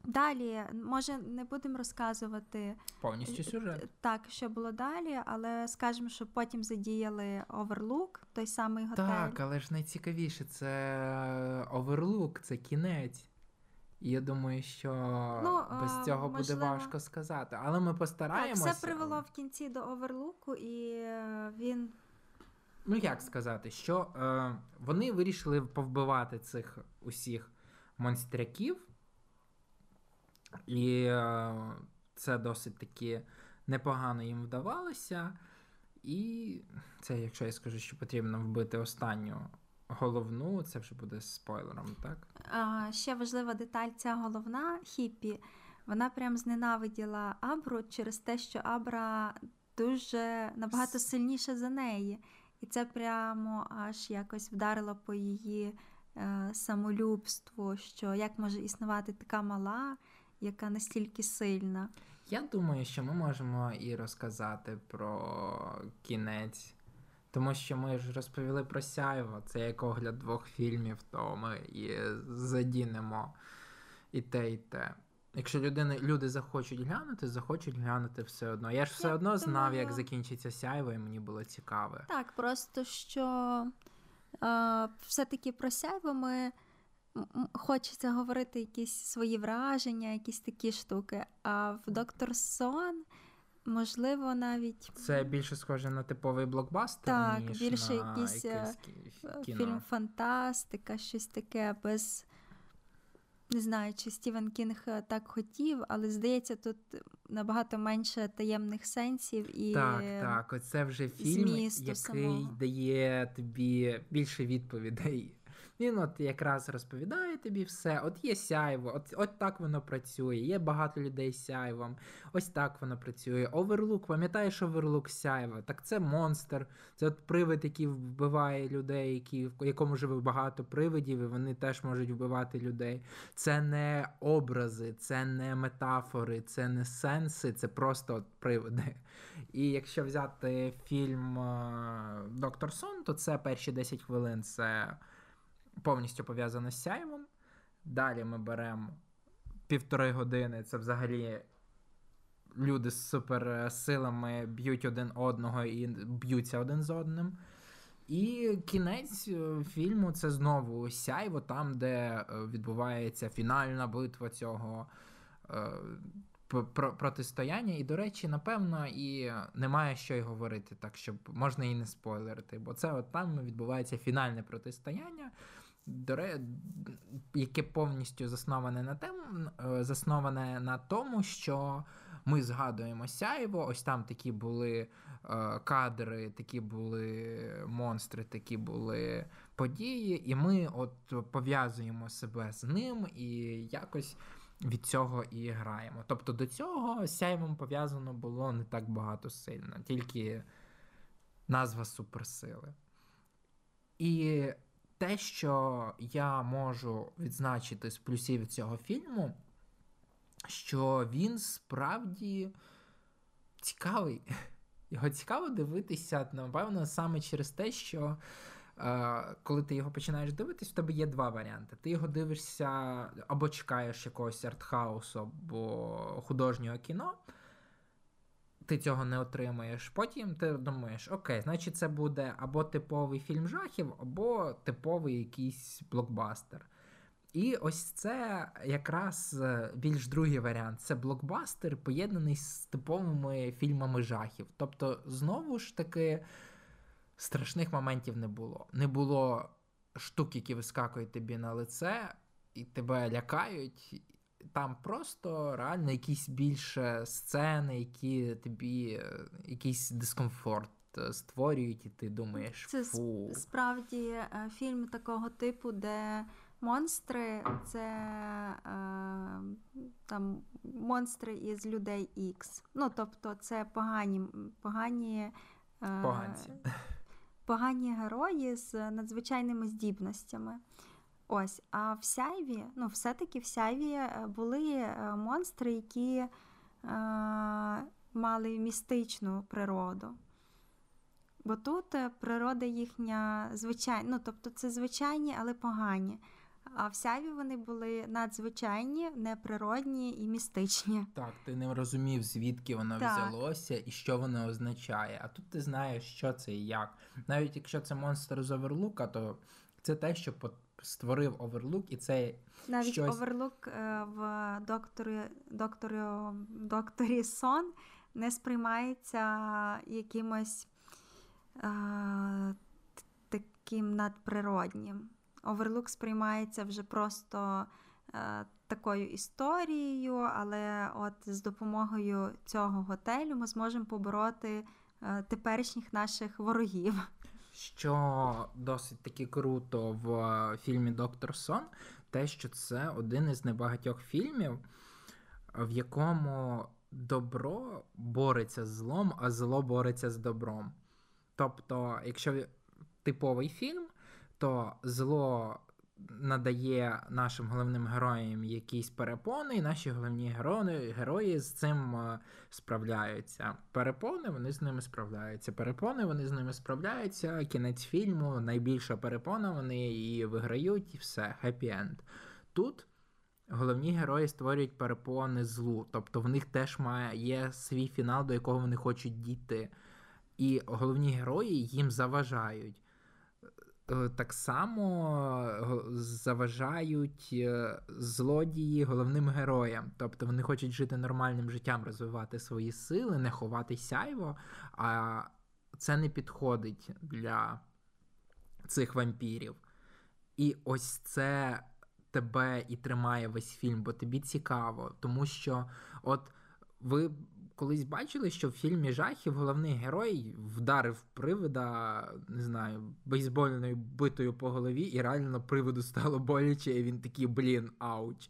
Далі, може, не будемо розказувати Повністю сюжет. так, що було далі, але скажемо, що потім задіяли Оверлук, той самий готель. Так, але ж найцікавіше це оверлук, це кінець. І я думаю, що Ну, без а, цього буде важко сказати. Але ми Так, постараємося. все привело в кінці до Оверлуку, і е, він Ну як сказати, що е, вони вирішили повбивати цих усіх монстряків, і е, це досить таки непогано їм вдавалося. І це, якщо я скажу, що потрібно вбити останню головну, це вже буде спойлером, так? а, ще важлива деталь, ця головна хіппі, вона прям зненавиділа Абру через те, що Абра дуже набагато сильніша за неї. І це прямо аж якось вдарило по її е, самолюбству, що як може існувати така мала, яка настільки сильна. Я думаю, що ми можемо і розказати про кінець. Тому що ми ж розповіли про сяйво, це як огляд двох фільмів, то ми і задінемо і те, і те. Якщо людини, люди захочуть глянути, захочуть глянути все одно. Я ж все Я одно знав, як закінчиться сяйво, і мені було цікаво. Так, просто що е, все-таки про сяйво ми хочеться говорити якісь свої враження, якісь такі штуки. А в Доктор Сон, можливо, навіть Це більше схоже на типовий блокбастер, Так, ніж більше на якийсь, е, кі- кіно. фільм фантастика, щось таке без. Не знаю, чи Стівен Кінг е, так хотів, але здається, тут набагато менше таємних сенсів і Так, так, оце вже фільм, який самого. дає тобі більше відповідей. Він от якраз розповідає тобі все. От є сяйво, от, от так воно працює. Є багато людей з сяйвом. Ось так воно працює. Оверлук, пам'ятаєш оверлук сяйво? Так це монстр. Це от привид, який вбиває людей, які, в якому живе багато привидів, і вони теж можуть вбивати людей. Це не образи, це не метафори, це не сенси, це просто от привиди. І якщо взяти фільм е, Доктор Сон, то це перші 10 хвилин це повністю пов'язано з сяйвом. Далі ми беремо півтори години. Це взагалі люди з суперсилами б'ють один одного і б'ються один з одним. І кінець е, фільму це знову сяйво, там, де е, відбувається фінальна битва цього е, протистояння. І, до речі, напевно, і немає що й говорити, так щоб можна і не спойлерити, бо це от там відбувається фінальне протистояння, яке повністю засноване на тем, е, засноване на тому, що ми згадуємо сяйво, ось там такі були е, кадри, такі були монстри, такі були події, і ми от пов'язуємо себе з ним і якось від цього і граємо. Тобто до цього сяйвом пов'язано було не так багато сильно, тільки назва суперсили. І те, що я можу відзначити з плюсів цього фільму, що він справді цікавий. Його цікаво дивитися, напевно, саме через те, що е, коли ти його починаєш дивитись, в тебе є два варіанти. Ти його дивишся або чекаєш якогось артхаусу, або художнього кіно. Ти цього не отримаєш. Потім ти думаєш, окей, значить, це буде або типовий фільм жахів, або типовий якийсь блокбастер. І ось це якраз е, більш другий варіант. Це блокбастер, поєднаний з типовими фільмами жахів. Тобто, знову ж таки, страшних моментів не було. Не було штук, які вискакують тобі на лице і тебе лякають. Там просто реально якісь більше сцени, які тобі е, якийсь дискомфорт е, створюють, і ти думаєш, Це фу. справді е, фільм такого типу, де монстри це е, там монстри із людей Ікс. Ну, тобто, це погані погані, е, Поганці. погані герої з надзвичайними здібностями. Ось, а в сяйві, ну, все-таки в сяйві е, були е, монстри, які е, мали містичну природу. Бо тут е, природа їхня звичайна, ну тобто це звичайні, але погані. А в сяві вони були надзвичайні, неприродні і містичні. Так, ти не розумів, звідки воно так. взялося і що воно означає. А тут ти знаєш, що це і як. Навіть якщо це монстр з оверлука, то це те, що створив оверлук, і це навіть щось... оверлук е, в докторі, докторі, докторі сон не сприймається якимось а, таким надприроднім. Оверлук сприймається вже просто е, такою історією, але от з допомогою цього готелю ми зможемо побороти е, теперішніх наших ворогів. Що досить таки круто в е, фільмі Доктор Сон, те, що це один із небагатьох фільмів, в якому добро бореться з злом, а зло бореться з добром. Тобто, якщо типовий фільм, то зло надає нашим головним героям якісь перепони, і наші головні герої герої з цим е, справляються. Перепони вони з ними справляються. Перепони вони з ними справляються. Кінець фільму, найбільша перепона, вони її виграють, і все, хеппі-енд. Тут. Головні герої створюють перепони злу, тобто в них теж має є свій фінал, до якого вони хочуть дійти. І головні герої їм заважають. Е, так само заважають е, злодії головним героям. Тобто вони хочуть жити нормальним життям, розвивати свої сили, не ховати сяйво, а це не підходить для цих вампірів. І ось це тебе і тримає весь фільм, бо тобі цікаво, тому що от ви колись бачили, що в фільмі жахів головний герой вдарив привида, не знаю, бейсбольною битою по голові, і реально привиду стало боляче, і він такий, блін, ауч.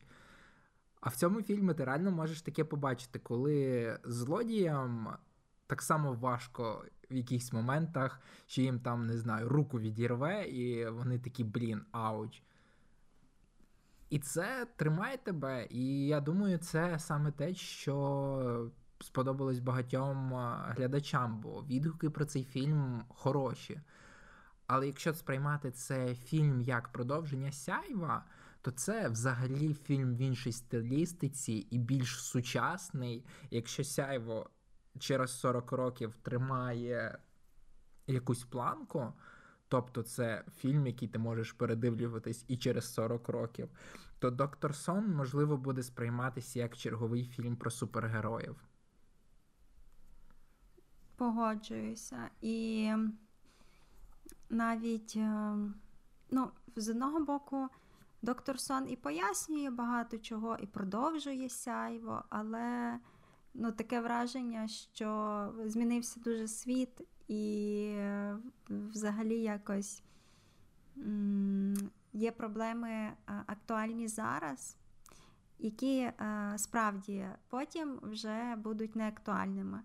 А в цьому фільмі ти реально можеш таке побачити, коли злодіям так само важко в якихось моментах, що їм там, не знаю, руку відірве, і вони такі, блін, ауч. І це тримає тебе. І я думаю, це саме те, що сподобалось багатьом глядачам, бо відгуки про цей фільм хороші. Але якщо сприймати це фільм як продовження сяйва, то це взагалі фільм в іншій стилістиці і більш сучасний. Якщо сяйво через 40 років тримає якусь планку, тобто це фільм, який ти можеш передивлюватись і через 40 років, то Доктор Сон можливо буде сприйматися як черговий фільм про супергероїв. Погоджуюся. І навіть, е, ну, з одного боку, доктор Сон і пояснює багато чого, і продовжує сяйво, але ну, таке враження, що змінився дуже світ, і е, взагалі якось є проблеми е, актуальні зараз. Які справді потім вже будуть неактуальними.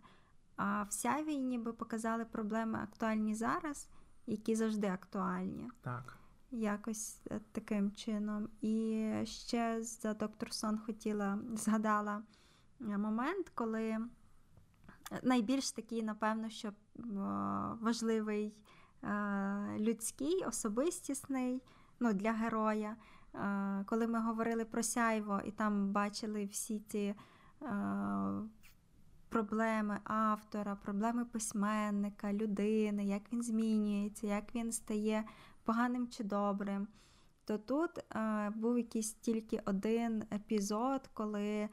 А в сяві ніби показали проблеми актуальні зараз, які завжди актуальні. Так. Якось е, таким чином. І ще за доктор Сон хотіла згадала е, момент, коли е, найбільш такий, напевно, що важливий людський, особистісний ну, для героя. Коли ми говорили про сяйво і там бачили всі ці проблеми автора, проблеми письменника, людини, як він змінюється, як він стає поганим чи добрим. То тут е, був якийсь тільки один епізод, коли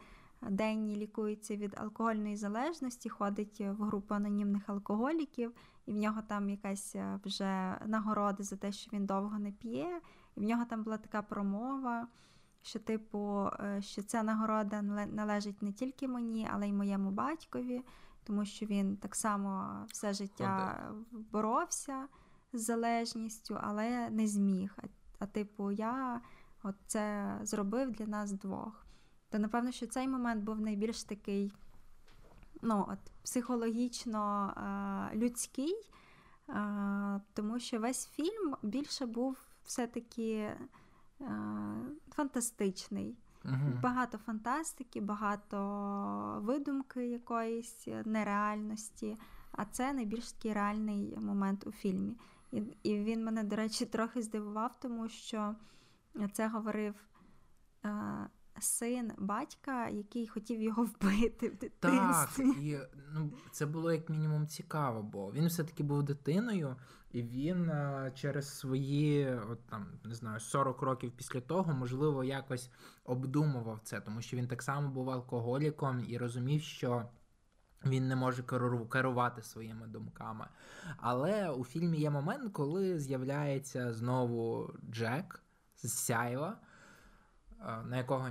Денні лікується від алкогольної залежності, ходить в групу анонімних алкоголіків, і в нього там якась е, вже нагорода за те, що він довго не п'є, і в нього там була така промова що, типу, е, що ця нагорода належить не тільки мені, але й моєму батькові, тому що він так само все життя боровся з залежністю, але не зміг. А, а типу, я от це зробив для нас двох. То напевно, що цей момент був найбільш такий ну, от, психологічно е, людський, е, тому що весь фільм більше був все-таки фантастичний. Угу. Багато фантастики, багато видумки якоїсь нереальності. А це найбільш такий реальний момент у фільмі. І і він мене, до речі, трохи здивував, тому що це говорив е, син батька, який хотів його вбити в дитинстві. Так, і ну, це було як мінімум цікаво, бо він все-таки був дитиною, і він а, через свої, от там не знаю, 40 років після того, можливо, якось обдумував це, тому що він так само був алкоголіком і розумів, що. Він не може керувати своїми думками. Але у фільмі є момент, коли з'являється знову Джек з Сяєва, на якого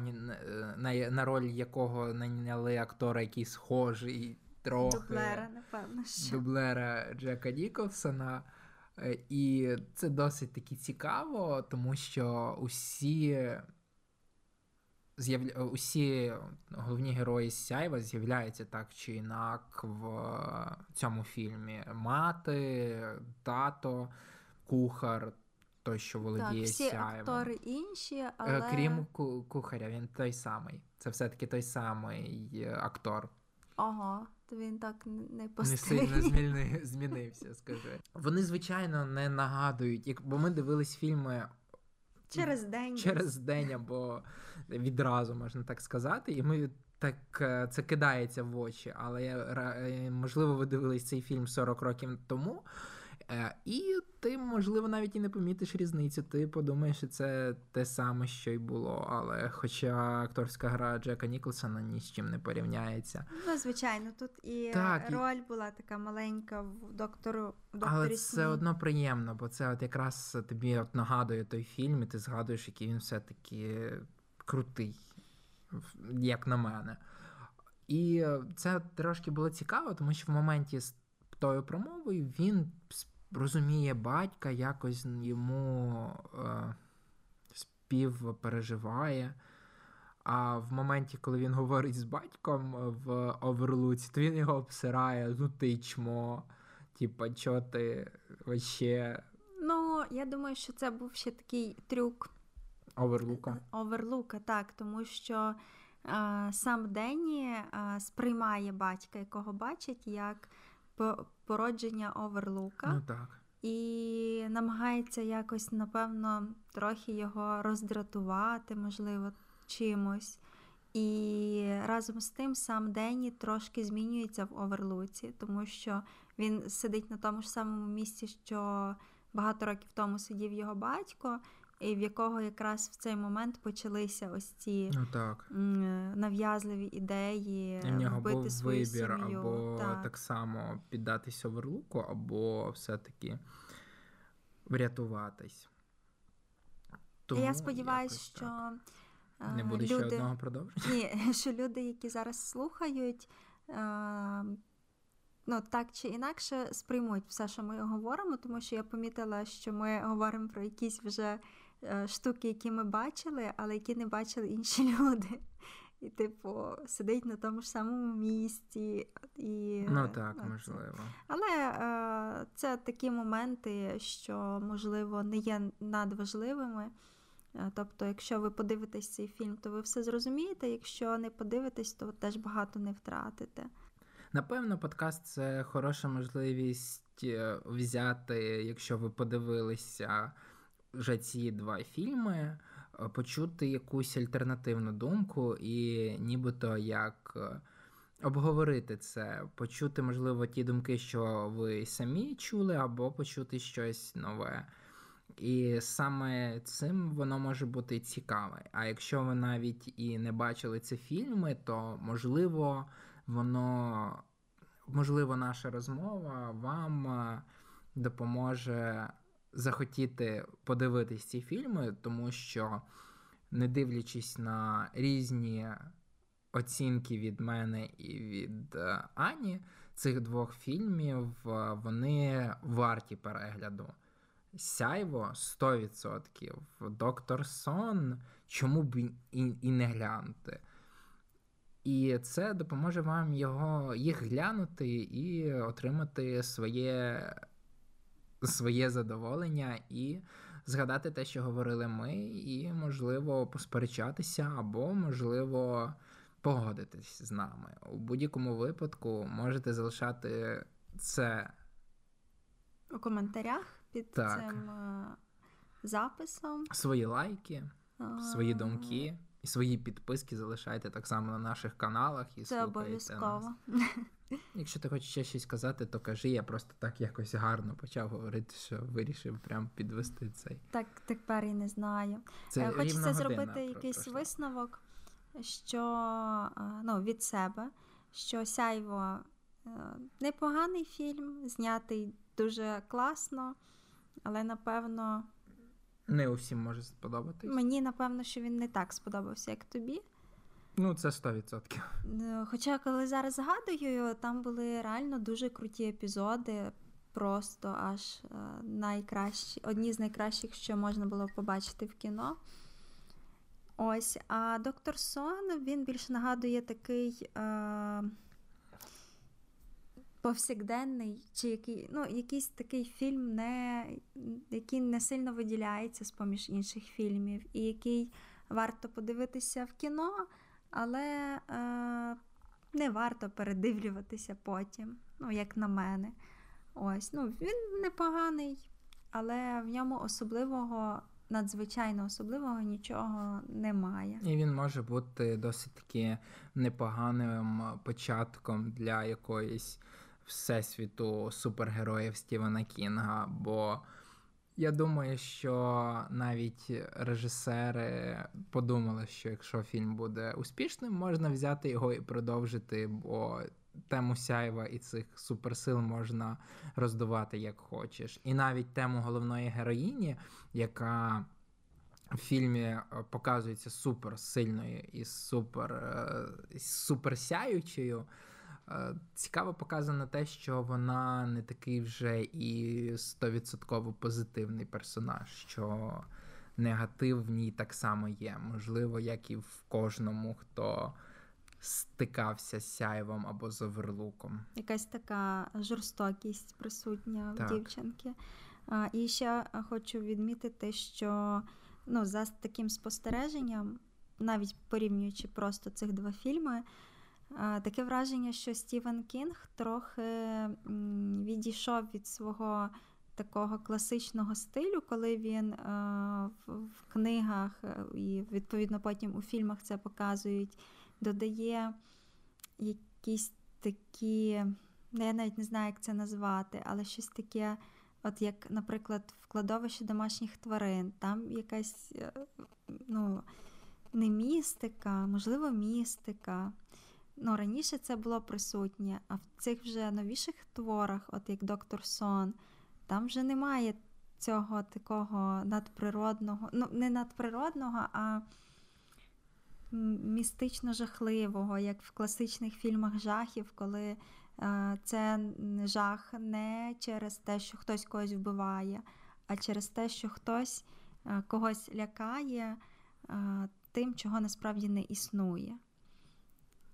на, на роль якого найняли актора, який схожий трохи дублера, напевно. що. Дублера Джека Ніколсона. Е, і це досить таки цікаво, тому що усі з'явля... усі головні герої Сяйва з'являються так чи інак в цьому фільмі: мати, тато, кухар той, що володіє так, всі сяєвом. актори інші, Е, але... Крім кухаря, він той самий. Це все-таки той самий е, актор. Ого, то він так не Не сильно змінився, скажи. Вони, звичайно, не нагадують, бо ми дивились фільми. Через день. Через день або відразу, можна так сказати. І ми так е, це кидається в очі. Але можливо, ви дивились цей фільм 40 років тому. Е, і ти, можливо, навіть і не помітиш різницю. Ти подумаєш, що це те саме, що й було. Але хоча акторська гра Джека Ніколсона ні з чим не порівняється. Ну, звичайно, тут і так, роль була така маленька в доктору. В Але це одно приємно, бо це от якраз тобі от нагадує той фільм, і ти згадуєш, який він все-таки крутий, як на мене. І це трошки було цікаво, тому що в моменті з тою промовою він розуміє батька, якось йому е, співпереживає. А в моменті, коли він говорить з батьком в оверлуці, то він його обсирає, ну ти чмо, типа, чо ти вообще. Ну, я думаю, що це був ще такий трюк оверлука. Оверлука, так, тому що е, сам Денні е, сприймає батька, якого бачить, як породження оверлука. Ну так. І намагається якось, напевно, трохи його роздратувати, можливо, чимось. І разом з тим сам Денні трошки змінюється в оверлуці, тому що він сидить на тому ж самому місці, що багато років тому сидів його батько, і в якого якраз в цей момент почалися ось ці ну, так. нав'язливі ідеї і в нього вбити був свою вибір сім'ю. або так. так само піддатись оверлуку, або все-таки врятуватись. Тому Я сподіваюся, що не буде люди... ще одного продовження. Ні, що люди, які зараз слухають, ну так чи інакше сприймуть все, що ми говоримо, тому що я помітила, що ми говоримо про якісь вже Е, штуки, які ми бачили, але які не бачили інші люди. І, типу, сидить на тому ж самому місці. І, Ну так, це. можливо. Але е, це такі моменти, що, можливо, не є надважливими. Е, тобто, якщо ви подивитесь цей фільм, то ви все зрозумієте. Якщо не подивитесь, то теж багато не втратите. Напевно, подкаст це хороша можливість е, взяти, якщо ви подивилися вже ці два фільми е, почути якусь альтернативну думку і нібито як е, обговорити це, почути, можливо, ті думки, що ви самі чули, або почути щось нове. І саме цим воно може бути цікаве. А якщо ви навіть і не бачили ці фільми, то можливо, воно, можливо, наша розмова вам е, допоможе захотіти подивитись ці фільми, тому що, не дивлячись на різні оцінки від мене і від е, Ані, цих двох фільмів е, вони варті перегляду. Сяйво 100%. Доктор Сон, чому б і, і не глянути? І це допоможе вам його, їх глянути і отримати своє своє задоволення і згадати те, що говорили ми, і, можливо, посперечатися, або, можливо, погодитись з нами. У будь-якому випадку можете залишати це у коментарях під так. цим е, записом. Свої лайки, свої думки. І свої підписки залишайте так само на наших каналах і Це обов'язково. Нас. Якщо ти хочеш ще щось сказати, то кажи. Я просто так якось гарно почав говорити, що вирішив прям підвести цей. Так тепер і не знаю. Це е, Хочеться зробити якийсь пройшла. висновок, що е, ну, від себе, що сяйво е, непоганий фільм, знятий дуже класно, але напевно. Не усім може сподобатись. Мені напевно, що він не так сподобався, як тобі. Ну, це 100%. Е, хоча, коли зараз згадую, там були реально дуже круті епізоди, просто аж е, найкращі, одні з найкращих, що можна було побачити в кіно. Ось, а доктор Сон він більше нагадує такий. Е- повсякденний, чи який, ну, якийсь такий фільм, не, який не сильно виділяється з поміж інших фільмів, і який варто подивитися в кіно, але е, не варто передивлюватися потім, ну, як на мене. Ось, ну, Він непоганий, але в ньому особливого. Надзвичайно особливого нічого немає. І він може бути досить таки непоганим початком для якоїсь всесвіту супергероїв Стівена Кінга. Бо я думаю, що навіть режисери подумали, що якщо фільм буде успішним, можна взяти його і продовжити, бо тему сяйва і цих суперсил можна роздувати як хочеш. І навіть тему головної героїні, яка в фільмі показується супер сильною і супер, е, супер сяючою. Е, цікаво показано те, що вона не такий вже і стовідсотково позитивний персонаж, що негатив в ній так само є. Можливо, як і в кожному, хто стикався з сяйвом або з оверлуком. Якась така жорстокість присутня так. в дівчинки. І ще хочу відмітити, що ну, за таким спостереженням, навіть порівнюючи просто цих два фільми. Таке враження, що Стівен Кінг трохи відійшов від свого такого класичного стилю, коли він в книгах е, і, відповідно, потім у фільмах це показують, додає якісь такі, ну, я навіть не знаю, як це назвати, але щось таке, от як, наприклад, вкладовище домашніх тварин, там якась е, ну, не містика, можливо, містика. Ну, Раніше це було присутнє, а в цих вже новіших творах, от як Доктор Сон, там вже немає цього такого надприродного, ну, не надприродного, а містично жахливого, як в класичних фільмах жахів, коли е, це жах не через те, що хтось когось вбиває, а через те, що хтось е, когось лякає е, тим, чого насправді не існує.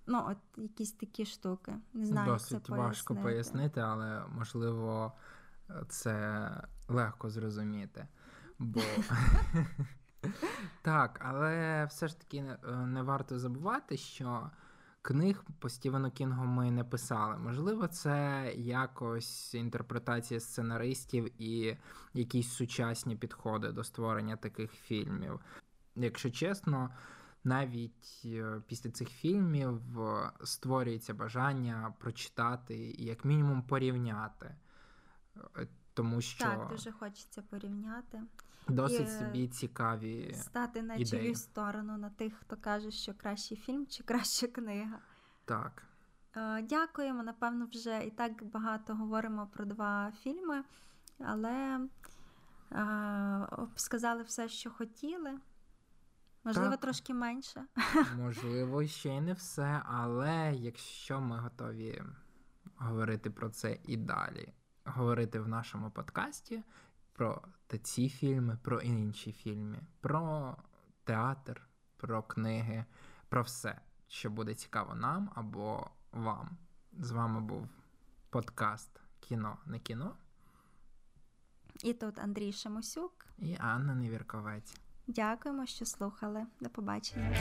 Ну, от якісь такі штуки. Не знаю, Досить як це важко пояснити, але можливо це легко зрозуміти. Бо так, але все ж таки не варто забувати, що книг по Стівену Кінгу ми не писали. Можливо, це якось інтерпретація сценаристів і якісь сучасні підходи до створення таких фільмів. Якщо чесно навіть е, після цих фільмів е, створюється бажання прочитати і як мінімум порівняти. Е, тому що Так, дуже хочеться порівняти. Досить і собі цікаві. Стати на чию сторону на тих, хто каже, що кращий фільм чи краща книга. Так. Дякуємо. Напевно, вже і так багато говоримо про два фільми, але сказали все, що хотіли. Можливо, так. трошки менше. Можливо, ще й не все, але якщо ми готові говорити про це і далі, говорити в нашому подкасті, про ці фільми, про інші фільми, про театр, про книги, про все, що буде цікаво нам або вам. З вами був подкаст Кіно не кіно. І тут Андрій Шамусюк і Анна Невірковець. Дякуємо, що слухали. До побачення.